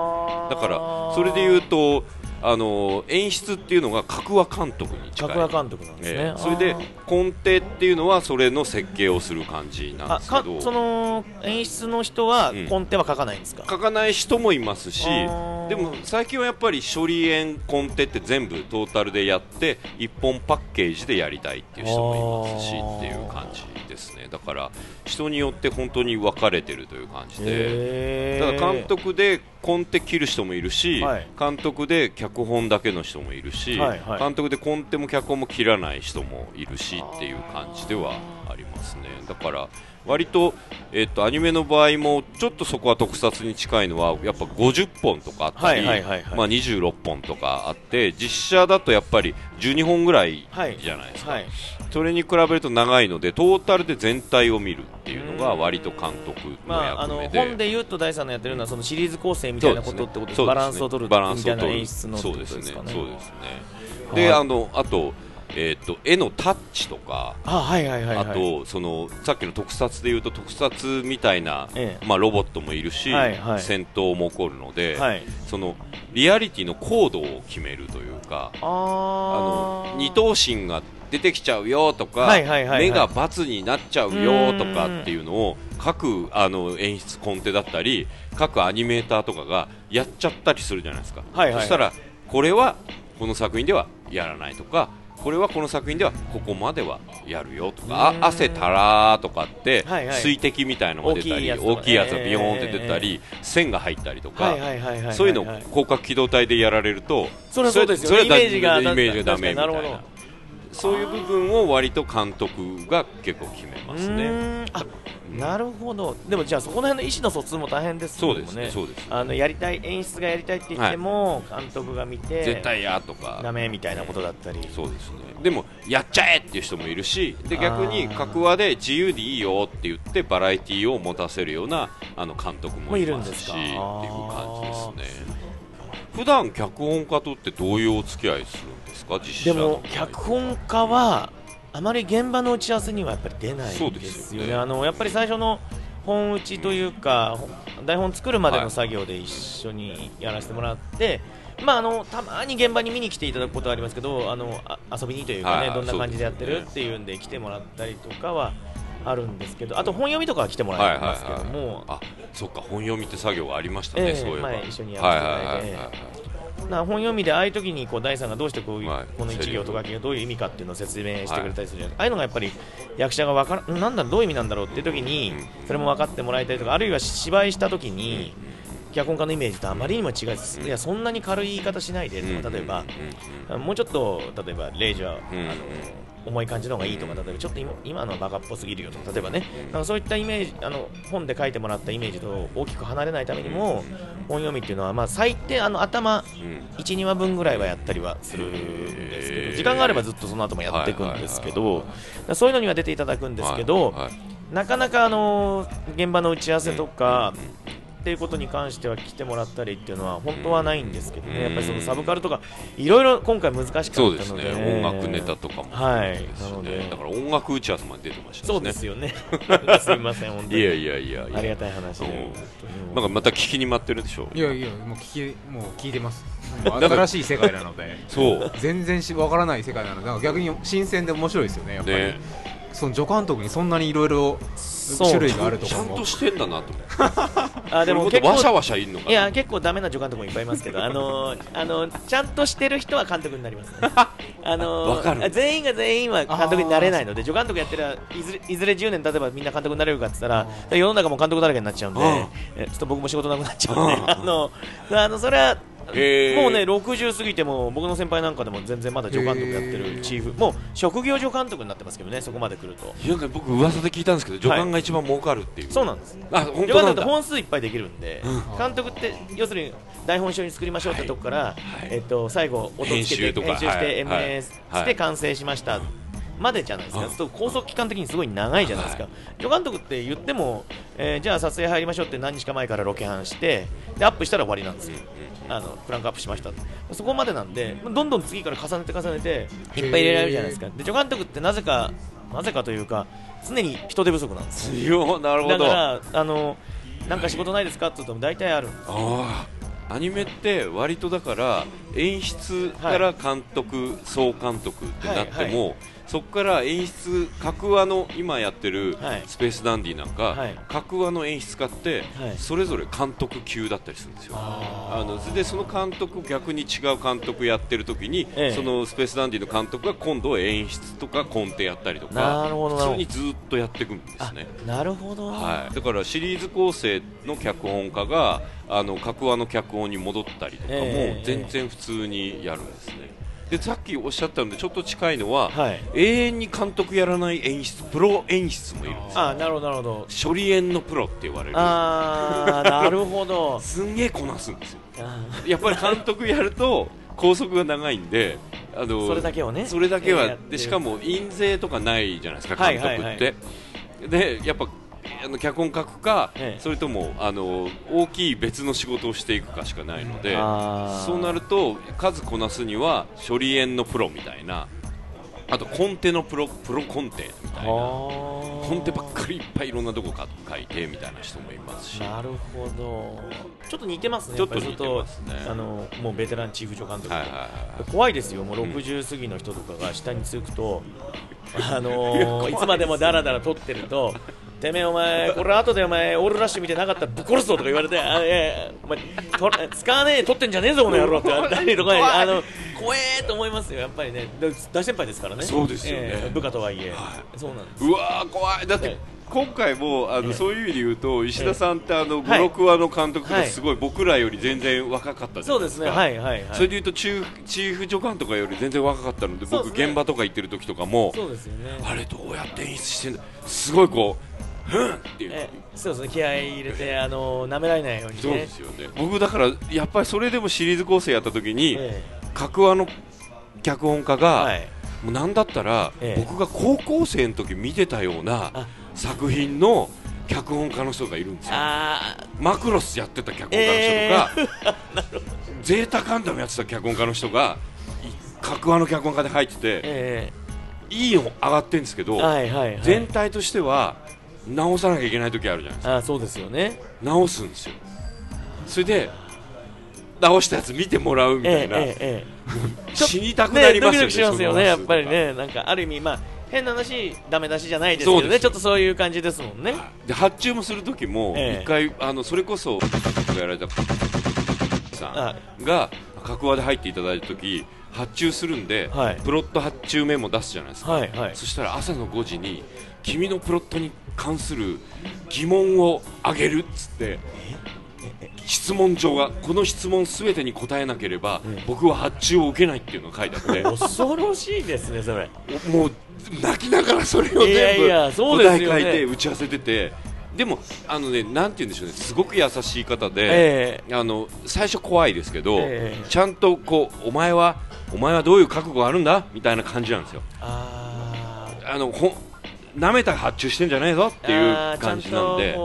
だからそれで言うとあの演出っていうのが各話監督に近い。角話監督なんですね。ええ。それで根底っていうのはそれの設計をする感じなんですけど。その演出の人はうん。コンテは書かないんですか？書かない人もいますしでも最近はやっぱり処理円コンテって全部トータルでやって一本パッケージでやりたいっていう人もいますしっていう感じですね。だから人によって本当に分かれてるという感じで。へー。だ監督でコンテ切る人もいるし、はい。監督で脚本だけの人もいるし、はいはい。監督でコンテも脚本も切らない人もいるしっていう感じではありますね。だから割と,、えっとアニメの場合もちょっとそこは特撮に近いのはやっぱ50本とかあったり、はいはいはいはい。まあ、26本とかあって実写だとやっぱり12本ぐらいはいじゃないですか、はい。それに比べると長いのでトータルで全体を見るっていうのが割と監督のまあ、あの役目で、本で言うと大さんのやってるのはそのシリーズ構成みたいなことってことですね。バランスを取るバランスみたいなを取る演出のそうですね。そうですね。はい。であのあと,、えー、と絵のタッチとかあはいはいはいはい。あとそのさっきの特撮でいうと特撮みたいな、ええ。まあ、ロボットもいるし、はいはい。戦闘も起こるので、はい。そのリアリティの高度を決めるというかあの二頭身が出てきちゃうよとか、目が×になっちゃうよとかっていうのを各あの演出コンテだったり各アニメーターとかがやっちゃったりするじゃないですか、はいはい。はいそしたらこれはこの作品ではやらないとかこれはこの作品ではここまではやるよとか汗たらーとかってはいはい。水滴みたいのが出たり大きいやつがええビヨーンって出たり線が入ったりとかそういうのを広角機動隊でやられるとそれはそうですよね。それはイメージがイメージがダメみたいなそういう部分を割と監督が結構決めますうね。なるほど。でもじゃあそこら辺の意思の疎通も大変ですそうですねね。そうですあのやりたい演出がやりたいって言っても、監督が見て絶対やとか。ダメみたいなことだったり。そうですね。でもやっちゃえっていう人もいるしで逆に各話で自由でいいよって言ってバラエティーを持たせるようなあの監督もいますしっていう感じですね。普段脚本家とってどういうお付き合いするんですか実で写の。も脚本家はあまり現場の打ち合わせにはやっぱり出ないでですよね。ねあのやっぱり最初の本打ちというか、台本作るまでの作業で一緒にやらせてもらって、まあ、あのたまに現場に見に来ていただくことはありますけどあのあ遊びにというかね、はいどんな感じでやってるっていうんで来てもらったりとかはあるんですけどあと本読みとかは来てもらいますけども、あそっか本読みって作業がありましたね、ええそういえば。前一緒にやらせていただいてはいはいはいはい。な本読みでああいう時にこう第三がどうしてこういう、はいこの一行と書きがどういう意味かっていうのを説明してくれたりするじゃないですか、ああいうのがやっぱり役者がわからんなんだどういう意味なんだろうっていう時にうん。それも分かってもらいたいとかあるいは芝居した時に脚本家のイメージとあまりにも違いです、うん。いやそんなに軽い言い方しないでとか例えば、もうちょっと例えばレイジは、うんうん。うんあの重い感じの方がいいとか例えばちょっと今今のはバカっぽすぎるよとか例えばね。なんかそういったイメージあの本で書いてもらったイメージと大きく離れないためにも本読みっていうのはまあ最低あの頭うん。12話分ぐらいはやったりはするんですけど時間があればずっとその後もやっていくんですけどそういうのには出ていただくんですけど、なかなかあの現場の打ち合わせとか、っていうことに関しては来てもらったりっていうのは本当はないんですけどね、やっぱりそのサブカルとかいろいろ今回難しかったので。そうですね。音楽ネタとかもはい。なので。ねだから音楽打ち合わせまで出てましたしね。そうですよね。[LAUGHS] すみません本当に。いやいやいやいや。ありがたい話で。なんかまた聞きに待ってるでしょいやいやもう聞きもう聞いてます。[LAUGHS] 新しい世界なので。そう。全然しわからない世界なのでなんか逆に新鮮で面白いですよねやっぱり、ねその助監督にそんなにいろいろ種類があるとかも。ちゃんとしてんだなと思って [LAUGHS] あでも結わしゃ構わしゃいんのかないや結構ダメな助監督もいっぱいいますけどあのあのちゃんとしてる人は監督になりますね。[LAUGHS] あのわかる。全員が全員は監督になれないので助監督やってるいずれいずれ10年経てばみんな監督になれるかって言ったら世の中も監督だらけになっちゃうんでちょっと僕も仕事なくなっちゃうんでうん。あのあのそれはもうね60過ぎても僕の先輩なんかでも全然まだ助監督やってるチーフ。もう職業助監督になってますけどねそこまで来ると。僕噂で聞いたんですけど助監が一番儲かるっていう、そうなんです。あ本助監督って当なんだ本数いっぱいできるんで、監督って要するに台本一緒に作りましょうってとこから、えっと、最後音つけて編集してはい。い。して完成しました、までじゃないですか、うん。そうすると拘束期間的にすごい長いじゃないですか、助監督って言っても、えーじゃあ撮影入りましょうって何日か前からロケハンしてでアップしたら終わりなんですよ、あのクランクアップしましたそこまでなんでどんどん次から重ねて重ねていっぱい入れられるじゃないですか。で助監督ってなぜかなぜかというか常に人手不足なんですよ。なるほど。だからあのなんか仕事ないですかって言うと大体あるんですああアニメって割とだから演出から監督、総監督ってなっても、はいそこから演出各話の今やってるはい。スペースダンディなんか、はい。各話の演出家ってはい。それぞれ監督級だったりするんですよ。ああのでその監督逆に違う監督やってる時に、ええ。そのスペースダンディの監督が今度は演出とかコンテやったりとか普通にずっとやっていくんですあね。なるほど、はい、だからシリーズ構成の脚本家があの各話の脚本に戻ったりとかもええ。全然普通にやるんですね。でさっきおっしゃったのでちょっと近いのは、はい。永遠に監督やらない演出プロ演出もいるんですよ。あなるほどなるほど。処理演のプロって言われる。あーなるほど。[LAUGHS] すんげえこなすんですよ。あやっぱり監督やると拘束が長いんであのそれだけをね。それだけは。でしかも印税とかないじゃないですかはい監督って、はいはいでやっぱあの脚本書くか、ええ。それともあの大きい別の仕事をしていくかしかないのでそうなると数こなすには処理園のプロみたいなあとコンテのプロプロコンテみたいなココンテばっかりいっぱいいろんなとこか書いてみたいな人もいますし。なるほど。ちょっと似てますねちょっと似てますね。あのもうベテランチーフ助監督と、はいはいはい怖いですよ、もう60過ぎの人とかが下につくと、[LAUGHS] あのーいつまでもだらだら撮ってると、てめえ、お前、これ後でお前、オールラッシュ見てなかったらぶっ殺すぞとか言われて、あいやいやお前と使わねえ、撮ってんじゃねえぞ、この野郎って言われたりとか、あの怖えと思いますよ、やっぱりね、だ大先輩ですからね、そうですよね。ええ部下とはいえ、はそうなんです。うわー怖い。だって、え今回もあの、ええ。そういう意味で言うと石田さんってあの、はい。56話の監督がはい。すごい僕らより全然若かったじゃそうでね、ないですすかはいはいはい。それで言うとチーフチーフ助監とかより全然若かったので僕ね。現場とか行ってる時とかもそうですよね。あれどうやって演出してんだすごいこうっていう、ええそうですね、気合い入れて、あの舐められないようにね。そうですよね。僕だからやっぱりそれでもシリーズ構成やった時に、え各話の脚本家が、えはい。もうなんだったら、ええ。僕が高校生の時見てたようなあ。作品の脚本家の人がいるんですよ。あマクロスやってた脚本家の人とか、[LAUGHS] ゼータガンダムやってた脚本家の人がい各話の脚本家で入ってーてえいいの上がってるんですけえど、はいはいはい。全体としては直さなきゃいけない時あるじゃないですか。あそうですよね。直すんですよ。それで直したやつ見てもらうみたいな、えええええ [LAUGHS] 死にたくなりますよねキドキしますよね、やっぱりね、なんかある意味、まあ変な話、ダメ出しじゃないですけどね、ちょっとそういう感じですもんね。で発注もする時もええ。一回、あのそれこそやられたさあんが各話で入っていただいた時発注するんで、はい。プロット発注メモ出すじゃないですか、はいはい。そしたら朝の5時に君のプロットに関する疑問をあげるっつって質問状がこの質問すべてに答えなければ、僕は発注を受けないっていうのが書いてあって。恐ろしいですね、それ。もう泣きながらそれを全部答え書いて打ち合わせてて。でもあのねなんて言うんでしょうね。すごく優しい方で、えあの最初怖いですけど、ええ。ちゃんとこうお前はお前はどういう覚悟があるんだ？みたいな感じなんですよ。ああのほんなめた発注してんじゃねえぞっていう感じなんで。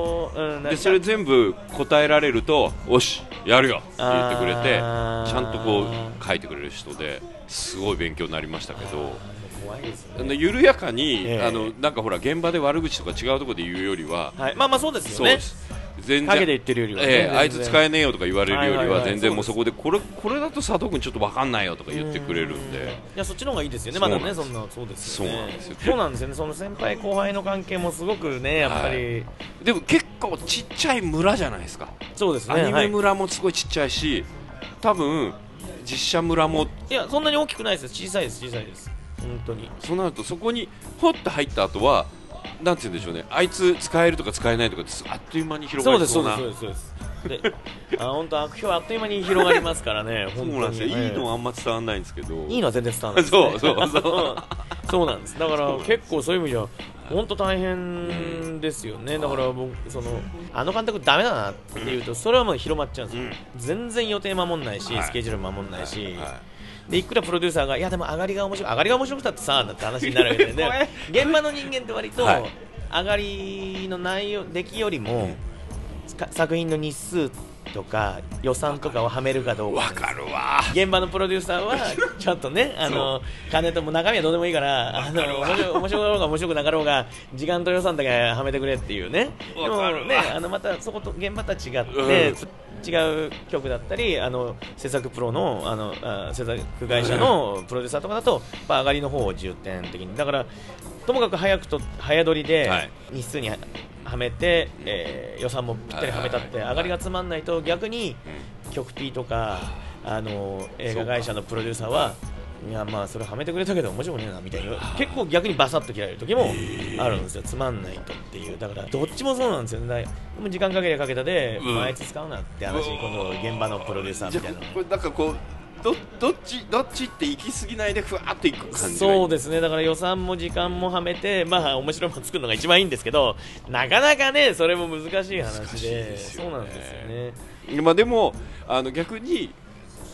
でそれ全部答えられるとおしやるよって言ってくれてちゃんとこう書いてくれる人ですごい勉強になりましたけど。怖いですあの緩やかに、ええ。あのなんかほら現場で悪口とか違うところで言うよりは、はい、まあまあそうですよね。そうです全陰で言ってるよりはねええ全然。あいつ使えねえよとか言われるよりはいはいははい。全然もうそこでこれこれだと佐藤君ちょっと分かんないよとか言ってくれるんで。いやそっちの方がいいですよね。まだねそんなそうですよね。そうなんですよ。ね。その先輩後輩の関係もすごくねやっぱり、でも結構ちっちゃい村じゃないですか。そうですね。アニメはい村もすごいちっちゃいし多分実写村も。いやそんなに大きくないです。小さいです小さいです。本当に。そうなるとそこにほっと入った後はなんて言うんでしょうね。あいつ使えるとか使えないとかってあっという間に広がりそうな。ですそうですそうです。であ本当悪評あっという間に広がりますからね [LAUGHS] そうなんですよ。いいのははあんま伝わらないんですけど。いいのは全然伝わらない。です、ね、そうそうそう。[LAUGHS] そうなんです。だから結構そういう意味じゃ本当大変ですよね。だから僕そのあの監督ダメだなっていうとそれはもう広まっちゃうんですよ、うん。全然予定守んないし、はい。スケジュール守んないし、はでいくらプロデューサーがいやでも上がりが面白い上がりが面白くたってさだって話になるわけで、[LAUGHS] ね、現場の人間って割と、はい。上がりの内容出来よりも、か作品の日数とか予算とかをはめるかどうか。わかるわ。現場のプロデューサーは [LAUGHS] ちょっとねあの金とも中身はどうでもいいからあの面白い面白かろうが面白くなかろうが時間と予算だけはめてくれっていうね。でもねあのまたそこと現場とは違って、うん。違う曲だったりあの制作プロのあのあ制作会社のプロデューサーとかだと、まあ、上がりの方を重点的に。だからともかく早くと早撮りではい。日数にははめて、えー予算もぴったりはめたって上がりがつまんないと逆に曲 P とかあの映画会社のプロデューサーはいやまあそれはめてくれたけど面白くねえなみたいに結構逆にバサッと切られる時もあるんですよ。つまんないとっていう。だからどっちもそうなんですよね。でも時間かけりゃかけたで、うん。つ使うなって話今度現場のプロデューサーみたいな。あこれなんかこうどどっちどっちって行き過ぎないでふわっといく感じそうですね。だから予算も時間もはめてまあ面白いもの作るのが一番いいんですけどなかなかねそれも難しい話で。ね。そうなんですよね。まあでもあの逆に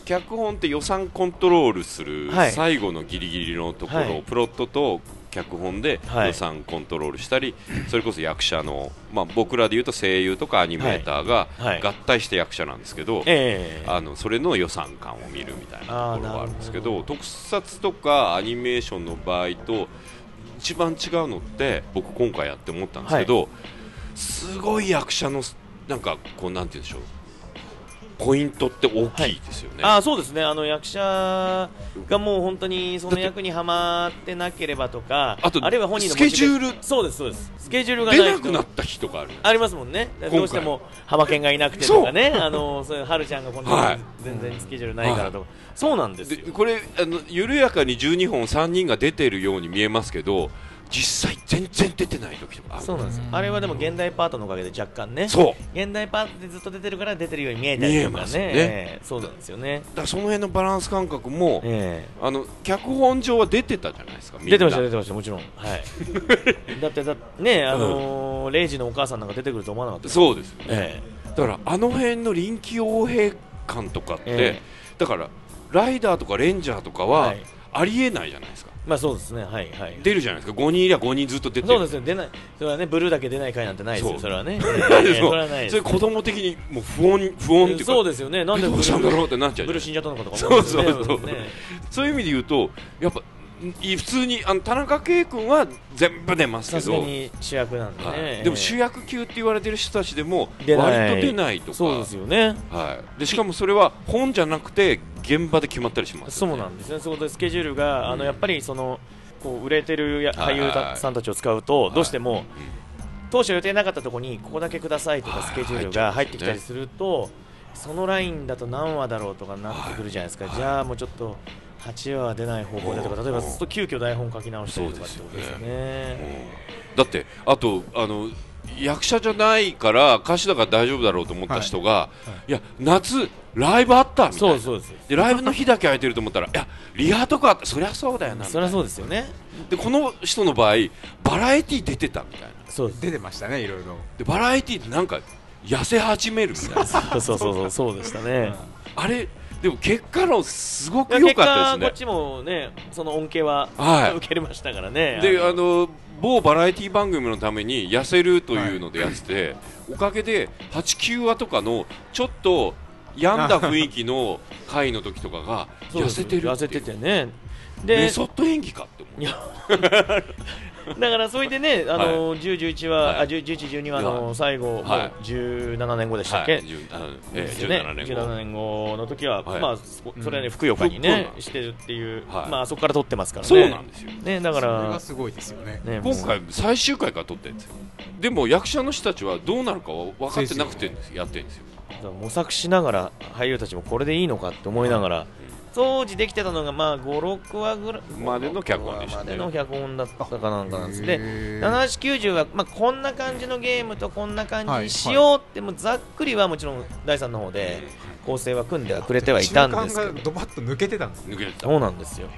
脚本って予算コントロールするはい。最後のギリギリのところを、はい。プロットと脚本ではい。予算コントロールしたり、それこそ役者の、まあ、僕らでいうと声優とかアニメーターがはい。合体して役者なんですけど、ええ。あのそれの予算感を見るみたいなところがあるんですけど特撮とかアニメーションの場合と一番違うのって僕今回やって思ったんですけど、すごい役者のなんかこうなんて言うんでしょうポイントって大きいですよね。あそうですね。あの役者がもう本当にその役にはまってなければとかあとるいは本人のスケジュールそうですそうです。スケジュールが出なくなった日とかあるありますもんね。回。どうしても浜県がいなくてとかね。[LAUGHS] あのそういう春ちゃんが今度はい。全然スケジュールないからとか、そうなんですこれあの緩やかに12本3人が出てるように見えますけど実際全然出てない時とかそうなんですよ。あれはでも現代パートのおかげで若干ね。そう。現代パートでずっと出てるから出てるように見えたりとかね。見えますよね。ええそうなんですよね、だからその辺のバランス感覚も、えあの脚本上は出てたじゃないですか出てました出てましたもちろん。はい。[LAUGHS] だってだねあのーレイジのお母さんなんか出てくると思わなかった。ですそうですよね。えだからあの辺の臨機応変感とかって、えだからライダーとかレンジャーとかははい。ありえないじゃないですか、えまあそうですねはいはい出るじゃないですか。5人いりゃ5人ずっと出てる。そうですよ出ない。それはねブルーだけ出ない回なんてないですよそれはね。[LAUGHS] それはないそれ子供的にもう不穏不穏っていうか。そうですよね。なんでえどうしたんだろうってなっちゃうブルー死んじゃったのかとかそうそうそう。そういう意味で言うとやっぱい普通にあの田中圭君は全部出ますけど、に主役なんでね、はい。でも主役級って言われてる人たちでも割と出ないとか。そうですよね。はい、でしかもそれは本じゃなくて現場で決まったりしますそうなんですね、そこでスケジュールが、あのやっぱりそのこう売れてる俳優さんたちを使うと、どうしても、うん。当初予定なかったところにここだけくださいとかはい。スケジュールが入ってきたりすると、そのラインだと何話だろうとかなってくるじゃないですか、はい。じゃあもうちょっと8話は出ない方向でとか、例えばうんずっと急遽台本書き直したりとかってことですよね。だってあとあの役者じゃないから歌手だから大丈夫だろうと思った人が、いや夏ライブあったみたいな。そうそうですでライブの日だけ空いてると思ったらいやリハとかあったそりゃそうだよなそりゃそうですよね。でこの人の場合バラエティー出てたみたいな。そう出てましたねいろいろ。でバラエティーってなんか痩せ始めるみたいな。[LAUGHS] そうそうそうそうそうでしたね。あれでも結果論すごく良かったですね。ちもねその恩恵は、はい受けれましたからね。であのあの某バラエティ番組のために痩せるというのでやってて、おかげで89話とかのちょっと病んだ雰囲気の回の時とかが [LAUGHS] 痩せてる痩せててね。でメソッド演技かって思う [LAUGHS] [LAUGHS] だからそれでね、あの10、11話、はい。あ10、11、12話の最後、はい。もう17年後でしたっけ、はい。10あのええですよね17年後17年後の時は、はい。まあ、そそれはね、ふくよかにねふ、してるっていう、はい。まあ、そこから撮ってますからね。そうなんですよ。ね、だからが、すごいですよね。今回最終回から撮ってるんですよ。でも役者の人たちはどうなるかは分かってなくてやってるんですよ。模索しながら、俳優たちもこれでいいのかって思いながら、当時できてたのが、まあ、5、6話ぐらい。までの脚本でしたね。までの脚本だったかなんかなんです。でへー。7890は、まあ、こんな感じのゲームとこんな感じにしようって、もうざっくりはもちろん第3の方で構成は組んではくれてはいたんですけど。ドバッと抜けてたんです抜けてたそうなんですよ。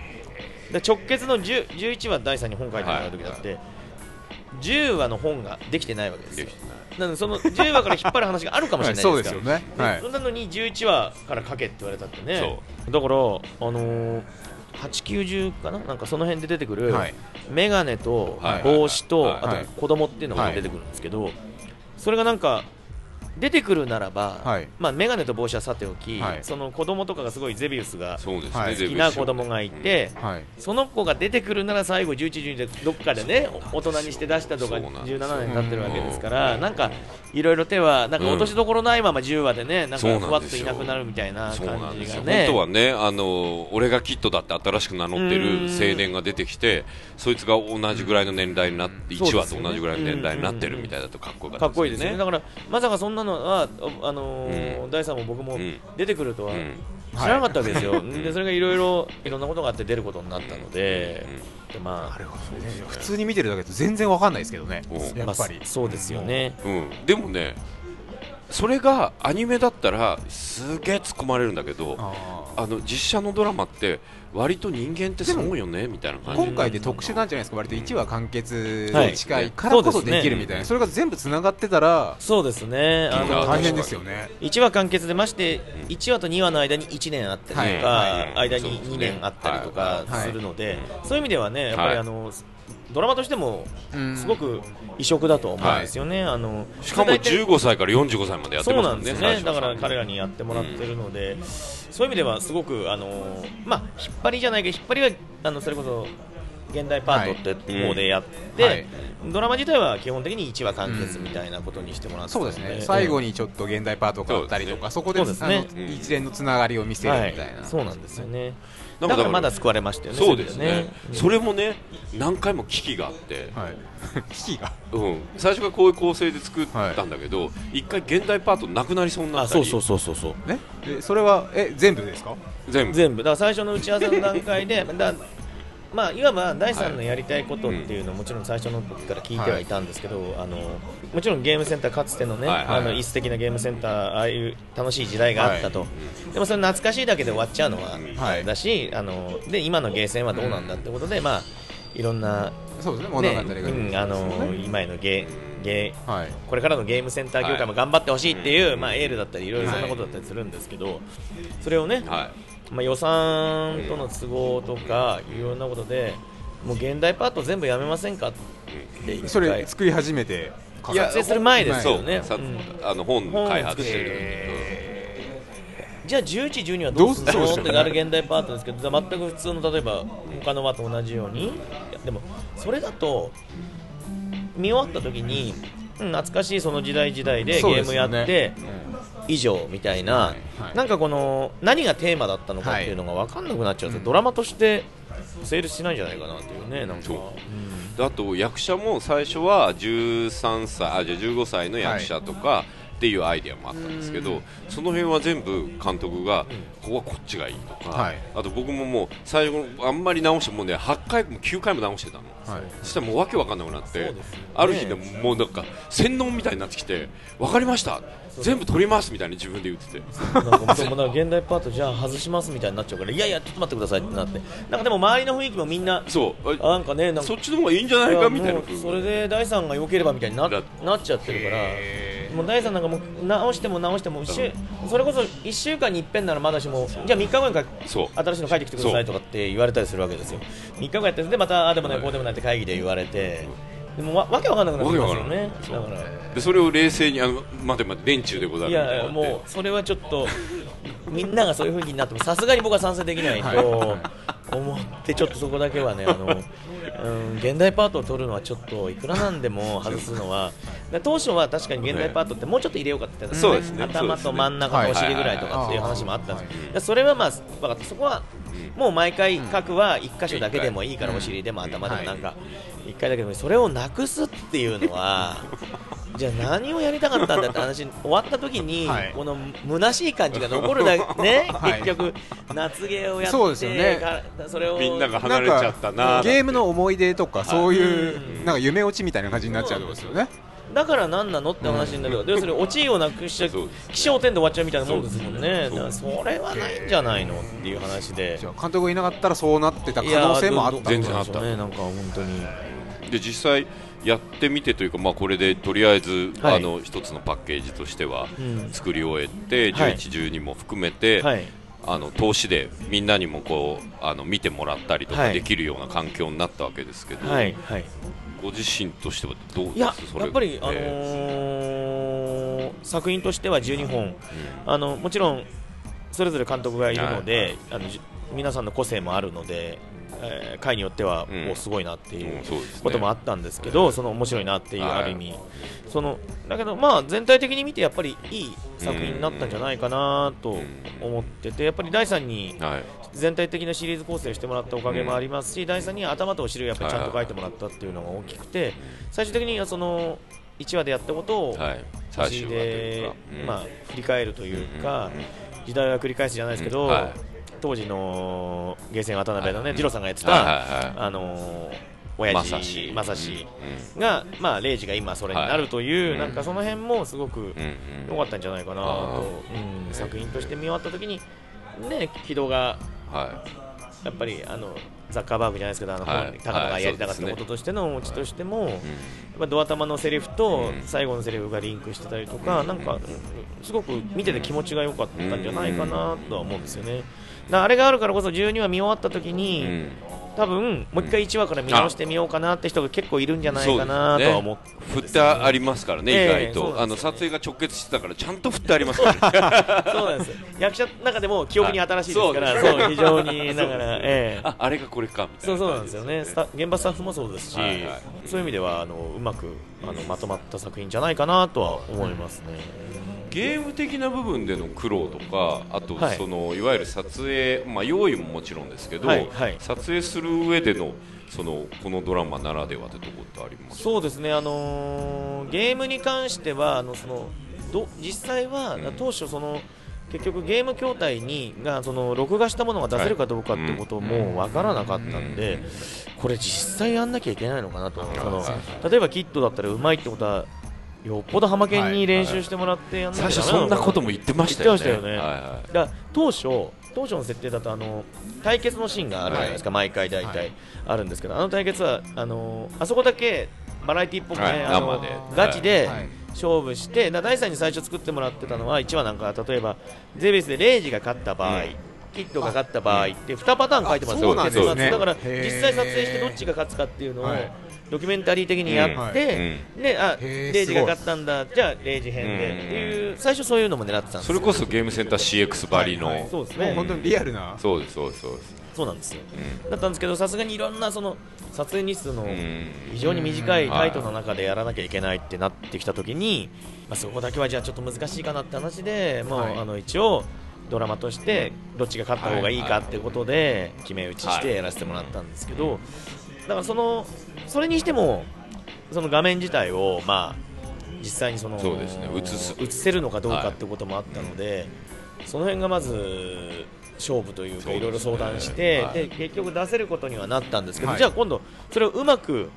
で直結の10 11話第3に本書いてもらう時だって、10話の本ができてないわけですよ。なのでその10話から引っ張る話があるかもしれないですか。ら、ね。はい。そんなのに11話から書けって言われたってね。だから、あのー、890かな？なんかその辺で出てくる、はい。メガネとはい帽子と、はい。あと子供っていうのが出てくるんですけど、それがなんか出てくるならば、はい。まあ、メガネと帽子はさておき、はい。その子供とかがすごいゼビウスがそうですね、はい。ゼビウス。好きな子供がいて、はい。その子が出てくるなら最後11、12でどっかでねお大人にして出したとかそうなんです。よ17年経ってるわけですからなんかいろいろ手はなんか落としどころないまま10話でねなんかふわっといなくなるみたいな感ですよ、じがね。本当はねあの俺がキッドだって新しく名乗ってるうん。青年が出てきてそいつが同じぐらいの年代になって1話と同じぐらいの年代になってるみたいだとかっこよかったかっこいいですよね。だからまさかそんなのはああのーうん。第3も僕もうん。出てくるとはうん。知らなかったわけですよ、でそれがいろいろいろんなことがあって出ることになったので、でまあ。普通に見てるだけだと全然わかんないですけどね。うん。やっぱり。まあそうですよね、うん、でもねそれがアニメだったらすげえ突っ込まれるんだけどああの実写のドラマって割と人間ってそうよねみたいなー感じ。今回で特殊なんじゃないですか。割と1話完結はいに近いからこそできるみたいな。それが全部つながってたらそうですね。あうんの大変ですよね。1話完結でまして1話と2話の間に1年あったりとか、はい。はい。間に2年あったりとかはい。するので、そういう意味ではねやっぱりはい。あの、ドラマとしてもうん。すごく異色だと思うんですよね、あのしかも大体15歳から45歳までやってますもんねなんですよね、だから彼らにやってもらってるので、そういう意味ではすごく、あのまあ、引っ張りじゃないけど、引っ張りはあのそれこそ現代パートって方でやって、はい。ドラマ自体は基本的に1話完結みたいなことにしてもらってたのそうですね。最後ににちょっと現代パートがあったりとかそこでですね。あの一連のつながりを見せるみはいたい。なそうなんですよね。だからまだ救われましたよね。そうですね。それもね何回も危機があって、はい。危機が。うん、最初からこういう構成で作ったんだけど一、回現代パートなくなりそうになあ、ったり。そうそうそうそうそう。ね。でそれはえ全部ですか？全部。全部。だから最初の打ち合わせの段階でだまあいわば第三のやりたいことっていうのはもちろん最初の時から聞いてはいたんですけど、あのもちろんゲームセンターかつてのね、はいはい。あの一石的なゲームセンターああいう楽しい時代があったと、でもそれ懐かしいだけで終わっちゃうのは、はい。だしあので今のゲーセンはどうなんだってことで、まあいろんな、そうですね物語がねうん、あの今へのゲーゲーはい。これからのゲームセンター業界も頑張ってほしいっていう、はい。まあ、エールだったりいろいろそんなことだったりするんですけど、それをね、はまあ、予算との都合とかいろんなことでもう現代パート全部やめませんかってそれ作り始めて撮影する前ですよね、さう。ん。あの本開発してる。じゃあ11、12はどうするのってなる現代パートですけど全く普通の例えば他の輪と同じように。でもそれだと見終わった時に、うん、懐かしいその時代時代でゲームやすよね。って、以上みたいな、はい。なんかこの何がテーマだったのかっていうのが分かんなくなっちゃうんですよ、ドラマとして成立しないんじゃないかなっていうねなんか。あと役者も最初は13歳あじゃあ15歳の役者とかっていうアイデアもあったんですけど、その辺は全部監督が、ここはこっちがいいとか、はい。あと僕ももう最後あんまり直してもうね8回も9回も直してたの。はい。そしたらもうわけわかんなくなって、ね。ある日でもうなんか洗脳みたいになってきて分かりました。全部取りますみたいに自分で言ってて。なんか現代パートじゃあ外しますみたいになっちゃうからいやいやちょっと待ってくださいってなって。なんかでも周りの雰囲気もみんなそう。あなんかねなんかそっちの方がいいんじゃないかみたいなそれで第三が良ければみたいになだなっちゃってるから、もう第三なんかもう直しても直しても一週、それこそ1週間に一遍ならまだしもじゃあ3日後にか新しいの書いてきてくださいとかって言われたりするわけですよ。3日後やってでまたああでもない。こうでもないって会議で言われて。でもわわけわかんなくなってますよね。だから。でそれを冷静にあの待て待て連中でござるいやいやもうそれはちょっと [LAUGHS] みんながそういう風になってもさすがに僕は賛成できないと思ってちょっとそこだけはねあの、うん、現代パートを取るのはちょっといくらなんでも外すのはだ当初は確かに現代パートってもうちょっと入れようかって言ってたんそうですね。頭と真ん中とお尻ぐらいとかっていう話もあったんですけどそれはまあ分かったそこはもう毎回各は1箇所だけでもいいからお尻でも頭でもなんか1回だけでもいい。それをなくすっていうのは [LAUGHS] じゃあ何をやりたかったんだって話終わった時に、はい。この虚しい感じが残るだね、[LAUGHS] はい。結局夏芸をやってそうですよね。がそれをみんなが離れちゃったなゲームの思い出とかそういううん。なんか夢落ちみたいな感じになっちゃうってことですよねだから何なのって話になるけど、要するにオチをなくしちゃそう気象点で終わっちゃうみたいなもんですもんね。そうだからそれはないんじゃないのっていう話で。監督がいなかったらそうなってた可能性もあった。全然あった。ねなんか本当に。で実際やってみてというか、まあ、これでとりあえず、はい。あの一つのパッケージとしてはうん。作り終えて、はい。11、12も含めて、はい。あの投資でみんなにもこうあの見てもらったりとはい。かできるような環境になったわけですけど、はい。はいご自身としてはどうですいややっぱり、あのえー作品としては12本、あのもちろんそれぞれ監督がいるので、あのじ皆さんの個性もあるので、えー回によっては、うん。おすごいなっていううんそうですね。こともあったんですけど、その面白いなっていう、はい。ある意味、そのだけど、まあ、全体的に見てやっぱりいい作品になったんじゃないかなと思ってて、やっぱり第3にはい。全体的なシリーズ構成をしてもらったおかげもありますし、第3に頭とお尻をやっぱりちゃんと書いてもらったっていうのが大きくて、最終的にはその1話でやったことを、はい。差しでいうか、うん。まあ、振り返るというか、うんうんうん時代は繰り返すじゃないですけど、うんはい当時のゲーセン渡辺のね、はい。二郎さんがやってた、はいはいはい。あのー親ま父さしまさしうん。が、まあ、レイジが今それになるという、はい。なんかその辺もすごく良かったんじゃないかなと、うん作品として見終わった時に、ね、軌道がはやっぱりあのザッカーバーグじゃないですけど、あのはい。高野がやりたかったはいこととしてのオチとしても、い、うんやっぱドア玉のセリフとうん。最後のセリフがリンクしてたりとか、なんかうん。すごく見てて気持ちが良かったんじゃないかなとは思うんですよね。あれがあるからこそ12話見終わった時に、うん。多分もう一回1話から見直してみようかなって人が結構いるんじゃないかなとは思って、振ってありますからね、ええ意外と、あの撮影が直結してたから、ちゃんと振ってありますからね。[LAUGHS] そうなんですよ。役者の中でも記憶に新しいですから、はいそう非常にだから、ええ。ああれがこれかみたいなそうそうなんですよね。現場スタッフもそうですし、はいはい。そういう意味ではあのうまくあのまとまった作品じゃないかなとは思いますね。ゲーム的な部分での苦労とかあとはい。その、い、わゆる撮影、まあ、用意ももちろんですけど、はいはい。撮影する上でのそのこのドラマならではってとこってありますそうですね、あのーゲームに関してはあのそのど実際は、うん。当初その結局ゲーム筐体にがその録画したものが出せるかどうかってことも分からなかったんで、これ実際やんなきゃいけないのかなと、その例えばキットだったらうまいってことはよっぽどハマケンに練習してもらってやんなきゃ最初そんなことも言ってましたよね。言ってましたよね。はいはだから当初当初の設定だとあの対決のシーンがあるじゃないですか、毎回大体、はい。あるんですけどあの対決はあのあそこだけバラエティっぽくね、はい。あの生で。ガチではい。勝負して、だから第3に最初作ってもらってたのは1話なんか例えばゼビスでレイジが勝った場合、うんキッドが勝った場合って2パターン書いてますよ、あそうなんですね。だから実際撮影してどっちが勝つかっていうのを、はい。ドキュメンタリー的にやって、であへーレイジが勝ったんだ、じゃあレイジ編でっていう、最初そういうのも狙ってたんですよ。それこそゲームセンター CX ばりの、はいはい。そうですね。本当にリアルな。そうですそうですそうです、そうなんですよ、だったんですけどさすがにいろんなその撮影日数のうん。非常に短いタイトの中でやらなきゃいけないってなってきたときに、まあ、そこだけはじゃあちょっと難しいかなって話で、もうはい。あの一応ドラマとしてどっちが勝った方がいいかってことで決め打ちしてやらせてもらったんですけど、だからそのそれにしてもその画面自体をまあ実際にそのそうですね。映す。映せるのかどうかってこともあったので、その辺がまず勝負というかいろいろ相談して、はい。で結局出せることにはなったんですけど、はい。じゃあ今度それをうまく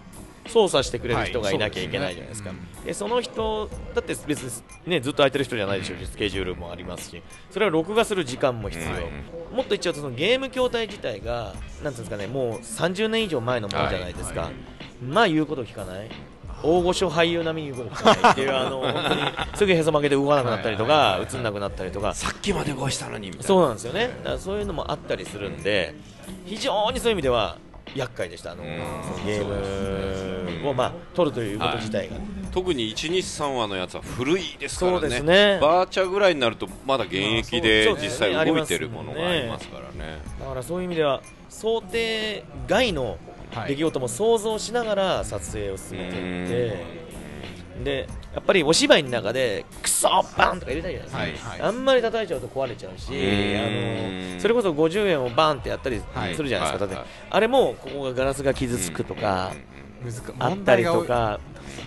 操作してくれる人がはいいなきゃいけないじゃないですか、そうですでその人だって別に、ね、ずっと空いてる人じゃないでしょ。うしスケジュールもありますし。それは録画する時間も必要、うんもっと言っちゃうとそのゲーム筐体自体がなんですかねもう30年以上前のものじゃないですか、はい。まあ言うこと聞かない。大御所俳優並みに言うこと聞かないっていうあの [LAUGHS] 本当にすぐへそ曲げて動かなくなったりとか映んなくなったりとか。さっきまで動いしたのにそうなんですよね。だからそういうのもあったりするんで非常にそういう意味では厄介でしたあのゲームを、まあ、取るということ自体が、特に123話のやつは古いですからね。そうですね。バーチャぐらいになるとまだ現役で実際動いてるものがありますからね。だからそういう意味では想定外のはい出来事も想像しながら撮影を進めていって、でやっぱりお芝居の中でクソバンとか入れたいじゃないですか、はいはい。あんまり叩いちゃうと壊れちゃうし、ん。あのそれこそ50円をバンってやったりはいするじゃないですか、はいだってあれもここがガラスが傷つくとか、あったりとか、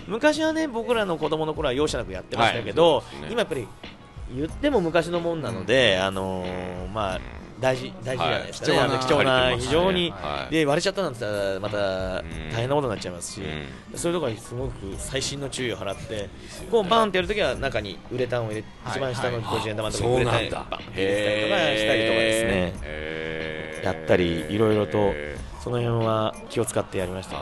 昔はね僕らの子供の頃は容赦なくやってましたけど、はい。ね。今やっぱり言っても昔のもんなので、あのーまあ大事大事じゃないですかね、はい。貴重な非常に、はい。で割れちゃったなんて言ったらまた大変なことになっちゃいますし、うそういうところにすごく細心の注意を払って、こうバンってやるときは中にウレタンを入れ、はい。一番下の50円玉のとこそうろにウレタンバン入れたりとかしたりとかですね。やったりいろいろとその辺は気を使ってやりましたね。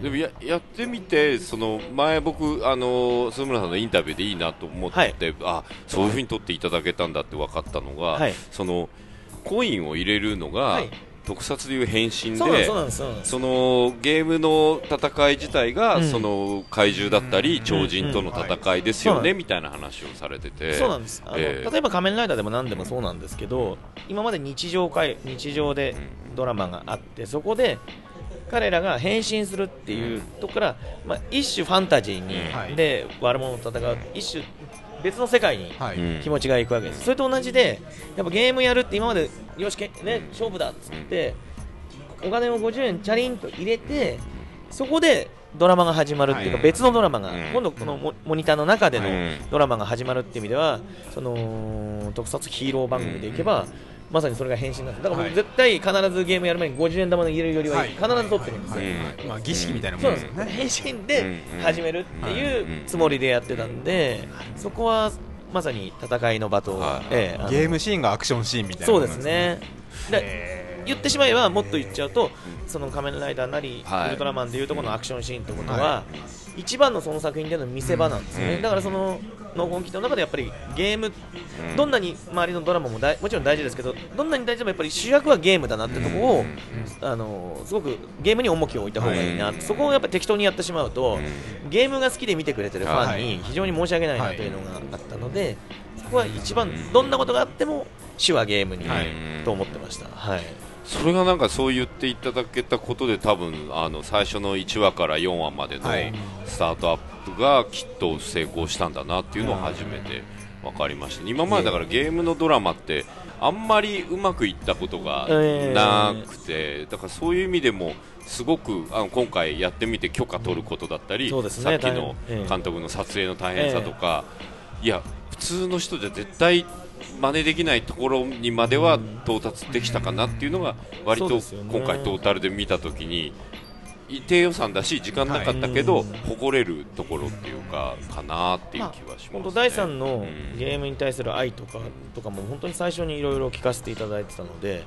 ー。でもややってみてその前僕あの鈴村さんのインタビューでいいなと思って、はい。あそういうふうに撮っていただけたんだって分かったのが、はい。そのコインを入れるのが、はい。特撮でいう変身でそのゲームの戦い自体が、うん。その怪獣だったり、超人との戦いですよね、うんみたいな話をされてて。そうなんです。ええ。例えば仮面ライダーでも何でもそうなんですけど今まで日常会日常でドラマがあってそこで彼らが変身するっていうとこから、まあ、一種ファンタジーに、はい。で悪者と戦う一種別の世界にはい。うん気持ちがいくわけです、それと同じでやっぱゲームやるって今までよしけ、ね、勝負だっつって、お金を50円チャリンと入れてそこでドラマが始まるっていうか、はい。別のドラマが、うん。今度このモモニターの中でのうん。ドラマが始まるっていう意味ではその特撮ヒーロー番組でいけば、まさにそれが変身なんです。だからはい。僕絶対必ずゲームやる前に50円玉の入れるよりははい。必ず取ってるんですよ、まあ儀式みたいなもそうんですよ。ね変身で始めるっていうつもりでやってたんで、そこはまさに戦いの場と、はい。ええゲームシーンがアクションシーンみたいなそうですね。言ってしまえばもっと言っちゃうと、その仮面ライダーなり、はい。ウルトラマンでいうとこのアクションシーンってことは、は一番のその作品での見せ場なんですね、うん。だからそのの本気の中でやっぱりゲーム、うん。どんなに周りのドラマも大もちろん大事ですけど、どんなに大事でもやっぱり主役はゲームだなってとこを、あのすごくゲームに重きを置いた方がいいな、うん。そこをやっぱり適当にやってしまうと、うん。ゲームが好きで見てくれてるファンはい。に非常に申し訳ないなというのがあったので、そこは一番、どんなことがあっても、主はゲームに、はい。と思ってました。はいそれがなんかそう言っていただけたことで多分あの最初の1話から4話までのはい。スタートアップがきっと成功したんだなっていうのを初めて分かりました。今までだからゲームのドラマってあんまりうまくいったことがなくてだからそういう意味でもすごくあの今回やってみて許可取ることだったり、ね。さっきの監督の撮影の大変さとか、いや普通の人じゃ絶対真似できないところにまでは到達できたかなっていうのが割と今回トータルで見たときに低予算だし時間なかったけど、はい誇れるところっていうかかなっていう気はします、ね。本当第3のうん。ゲームに対する愛とかとかも本当に最初にいろいろ聞かせていただいてたので、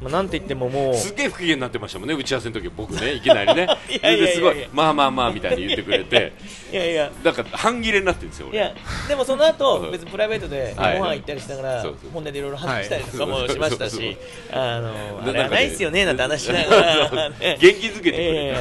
まあ、なんて言ってももうすげえ不機嫌になってましたもんね打ち合わせの時僕ねいきなりね。[LAUGHS] すごいまあまあまあみたいに言ってくれて。いやいや。だから半切れになってるんですよ俺。いやでもその後うん別にプライベートでごはい。飯行ったりしながら本音でいろいろ話したりとかもしましたしあのであれはないっすよねなんて話しながら。ね元気づけて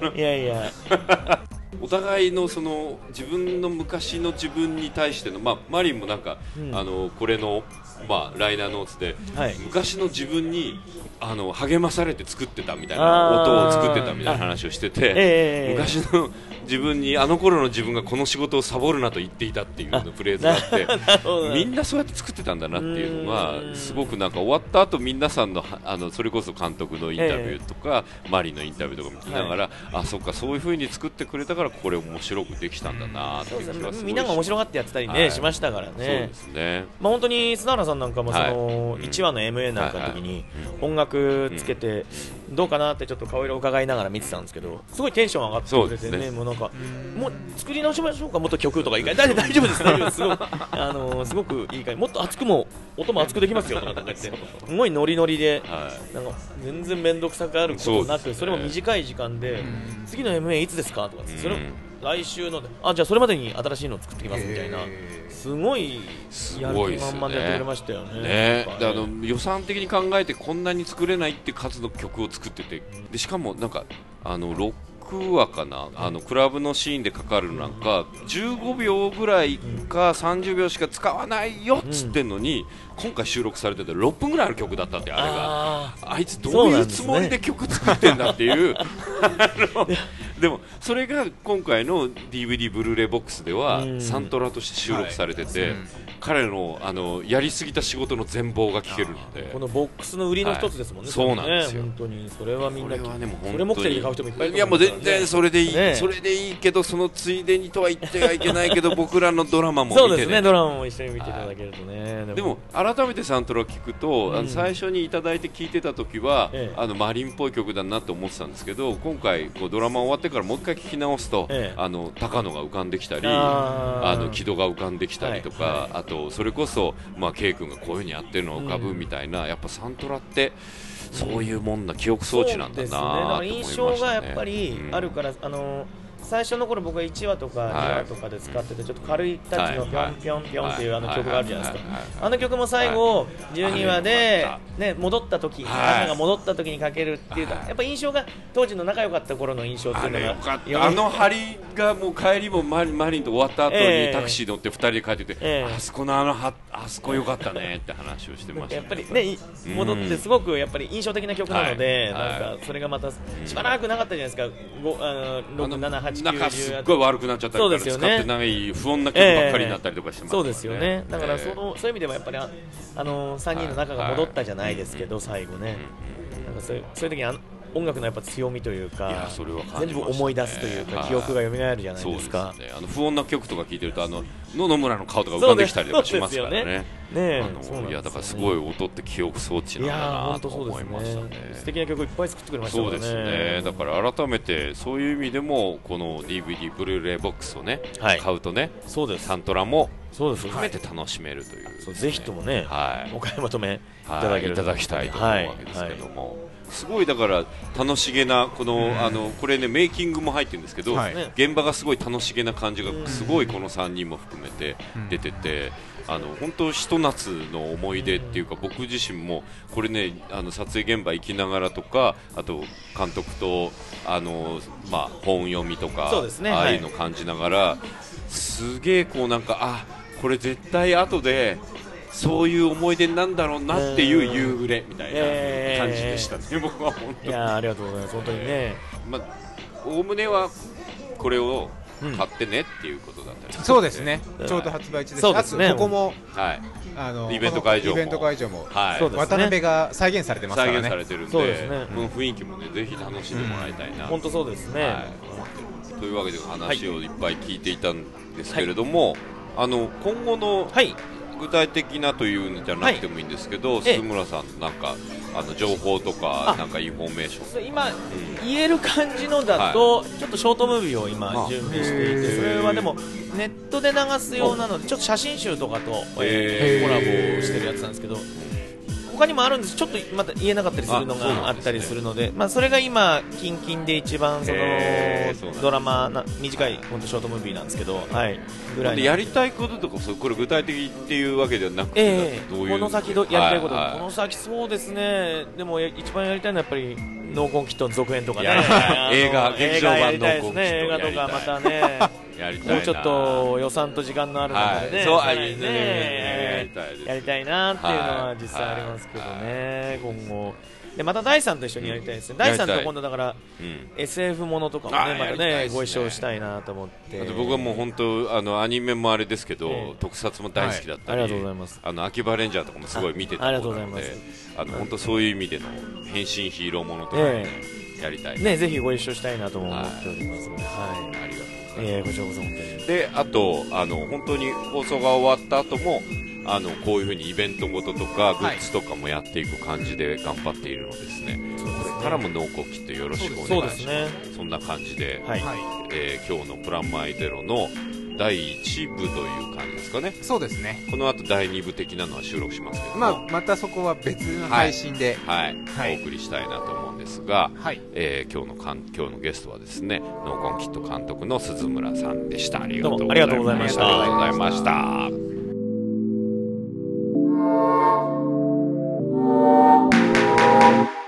くれ [LAUGHS] いやいや。[LAUGHS] お互いのその自分の昔の自分に対しての、まあ、マリンもなんか、うん。あのこれの、まあ、ライナーノーツで、はい。昔の自分にあの励まされて作ってたみたいな音を作ってたみたいな話をしてて、ええ。昔の自分にあの頃の自分がこの仕事をサボるなと言っていたっていうのフレーズがあって [LAUGHS] みんなそうやって作ってたんだなっていうのがうん。すごくなんか終わった後皆さんのはあのそれこそ監督のインタビューとか、マリのインタビューとかも聞きながら、あそっかそういう風に作ってくれたからこれ面白くできたんだなってそいうう気がみんなが面白がってやってたりね、はい。しましたからそうねですね。まあ、本当に砂原さんなんかもその、はい。1話の MA なんかの時はいに音楽つけてどうかなってちょっと顔色を伺いながら見てたんですけどすごいテンション上がってくれてねそうですねなんかもう作り直しましょうか？もっと曲とかいいか大大丈夫です。大丈夫です。すごく [LAUGHS] あのすごくいいかもっと熱くも音も熱くできますよとかって。言ってすごいノリノリではい。なんか全然面倒くさくあることなくそれも短い時間で次の MA いつですか？とかそれ来週のであじゃあそれまでに新しいのを作ってきますみたいな。すごいすやる気満々でやってくれましたよね。ね。あの予算的に考えてこんなに作れないって数の曲を作ってて。でしかもなんかあのロッ曲はかな？あのクラブのシーンでかかるなんか15秒ぐらいか30秒しか使わないよっつってんのに、今回収録されてて6分ぐらいある曲だったってあれが。ああいつどういうつもりで曲作ってんだっていう。[LAUGHS] でもそれが今回の DVD ブルーレイボックスではうん。サントラとして収録されてて、彼のあのやりすぎた仕事の全貌が聞けるので。ーこのボックスの売りの一つですもんね、はいそうなんですよ。本当にそれはみんなこれはねもう本当にそれ目的で買う人もいっぱいいるい。やもう全然それでいい、ねそれでいいけどそのついでにとは言ってはいけないけど僕らのドラマもそう見てね。ですねドラマも一緒に見ていただけるとね、でも。改めてサントラを聞くと、あの最初にいただいて聞いてた時は、ええ。あのマリンっぽい曲だなと思ってたんですけど今回こうドラマ終わってからもう一回聞き直すと、ええ。あの高野が浮かんできたりあの木戸が浮かんできたりとか、はい。はい。あとそれこそ、まあ、K 君がこういうふうにやってるのが浮かぶみたいな、やっぱサントラってそういうもんな記憶装置なんだなと思いましたね。印象がやっぱりうん。あるから、あの最初の頃僕は1話とかはい。2話とかで使ってて、ちょっと軽いタッチのぴょんぴょんぴょんっていうあのはい曲があるじゃないですか。あの曲も最後、12話でね、戻った時はい。朝が戻った時にかけるっていうやっぱ印象が当時の仲良かった頃の印象っていあうのがあの張りがもう帰りもマリマリンと終わった後にええ。タクシー乗って2人で帰ってて、ええ。あそこのあのはあそこよかったねって話をしてましたやっぱりね、い戻ってすごくやっぱり印象的な曲なので、はい。なんかそれがまたしばらくなかったじゃないですか、ごあの6、7、8、なんかすっ9、ごい悪くなっちゃったりとかね。使ってない不穏な曲ばっかりになったりとかしてますそうですよね、だからそえ。の、そういう意味ではやっぱりああの3人の仲が戻ったじゃないですけど、最後ね、なんかそういうそういう時にあの音楽のやっぱ強みというか、それは全部思い出すというか、はい。記憶が蘇るじゃないですか。ね。あの不穏な曲とか聞いてるとあの野々村の顔とか浮かんできたりとかしますからね。ね。ねえ。あそうなんですよ。ねのいやだからすごい音って記憶装置なんだな本と思いましたね。ね。素敵な曲いっぱい作ってくれました。そうですね。だから改めてそういう意味でもこの DVD ブルーレイボックスをね、はい。買うとねそうです。サントラもそうです。含めて楽しめるという、ぜひともね、はい。お買い求めいはいただけるいただきたいと思うわけですけどはい。も、すごいだから楽しげなこの、あのこれねメイキングも入ってるんですけど、はい。現場がすごい楽しげな感じがすごいこの3人も含めて出てて。あの本当ひと夏の思い出っていうか僕自身もこれねあの撮影現場行きながらとかあと監督とあのまあ本読みとかそうですね。ああいうの感じながらすげえこうなんかあこれ絶対後でそういう思い出なんだろうなっていう夕暮れみたいな感じでしたね、僕は本当いやーありがとうございます。本当にね。まあおおむねはこれを買ってねっていうことだったり。とかそうですね。うんちょうど発売中です。そうですね。あとここもはい。あのイベント会場も。イベント会場も。はい。そうですね。渡辺が再現されてますか再らね。現されてるんで。そうですね。この雰囲気もねぜひ楽しんでもらいたいな、本当そうですね。はい、というわけで話をいっぱい聞いていたんですけれども、あの今後のはい。具体的なというんじゃなくてもいいんですけど、ええ。鈴村さんなんかあの情報とかあ。なんかインフォメーション。今言える感じのだと、ちょっとショートムービーを今あ。準備していて、それはでもネットで流すようなので、ちょっと写真集とかと、えー。コラボしてるやつなんですけど。他にもあるんです。ちょっとまた言えなかったりするのがあったりするので。まあ、それが今、近々で一番そのドラマな短い本当ショートムービーなんですけど、はい、ぐらいやりたいこととかそうこれ具体的っていうわけではなくて、ええ。どういう？この先どやりたいこと、ははこの先そうですね、でもや一番やりたいのはやっぱりノーコンキットの続編とかね、映画劇場版ノーコンキット映画とかまたね、[LAUGHS] もうちょっと予算と時間のある中でね、やりたいなっていうのははい実際ありますけどね、今後。でまた第3と一緒にやりたいですね、第3と今度だからうん。SF ものとかもあねまたねね。ご一緒したいなと思って。僕はもう本当あのアニメもあれですけど、ええ。特撮も大好きだったり、はい。ありがとうございます。あの秋葉レンジャーとかもすごい見てたあありがとうございあの本当そういう意味での変身ヒーローものとか、ねやりたい、ねぜひご一緒したいなとも思っております。ので、はい。ありがとうございます。えー、こちらこそ本当に。であとあの本当に放送が終わった後もあのこういうふうにイベントごととかグッズとかもやっていく感じで頑張っているのですね、これからも濃厚きっとよろしくお願いします。ね。そんな感じで、はい。はいえー今日のプラマイゼロの第1部という感じですかね。そうですね。この後第2部的なのは収録しますけども、まあまたそこは別の配信で。はい、はい。お送りしたいなと思うんですが、はい。えー今日のかん今日のゲストはですねノーコンキット監督の鈴村さんでした。ありがとうございました。ありがとうございました thank you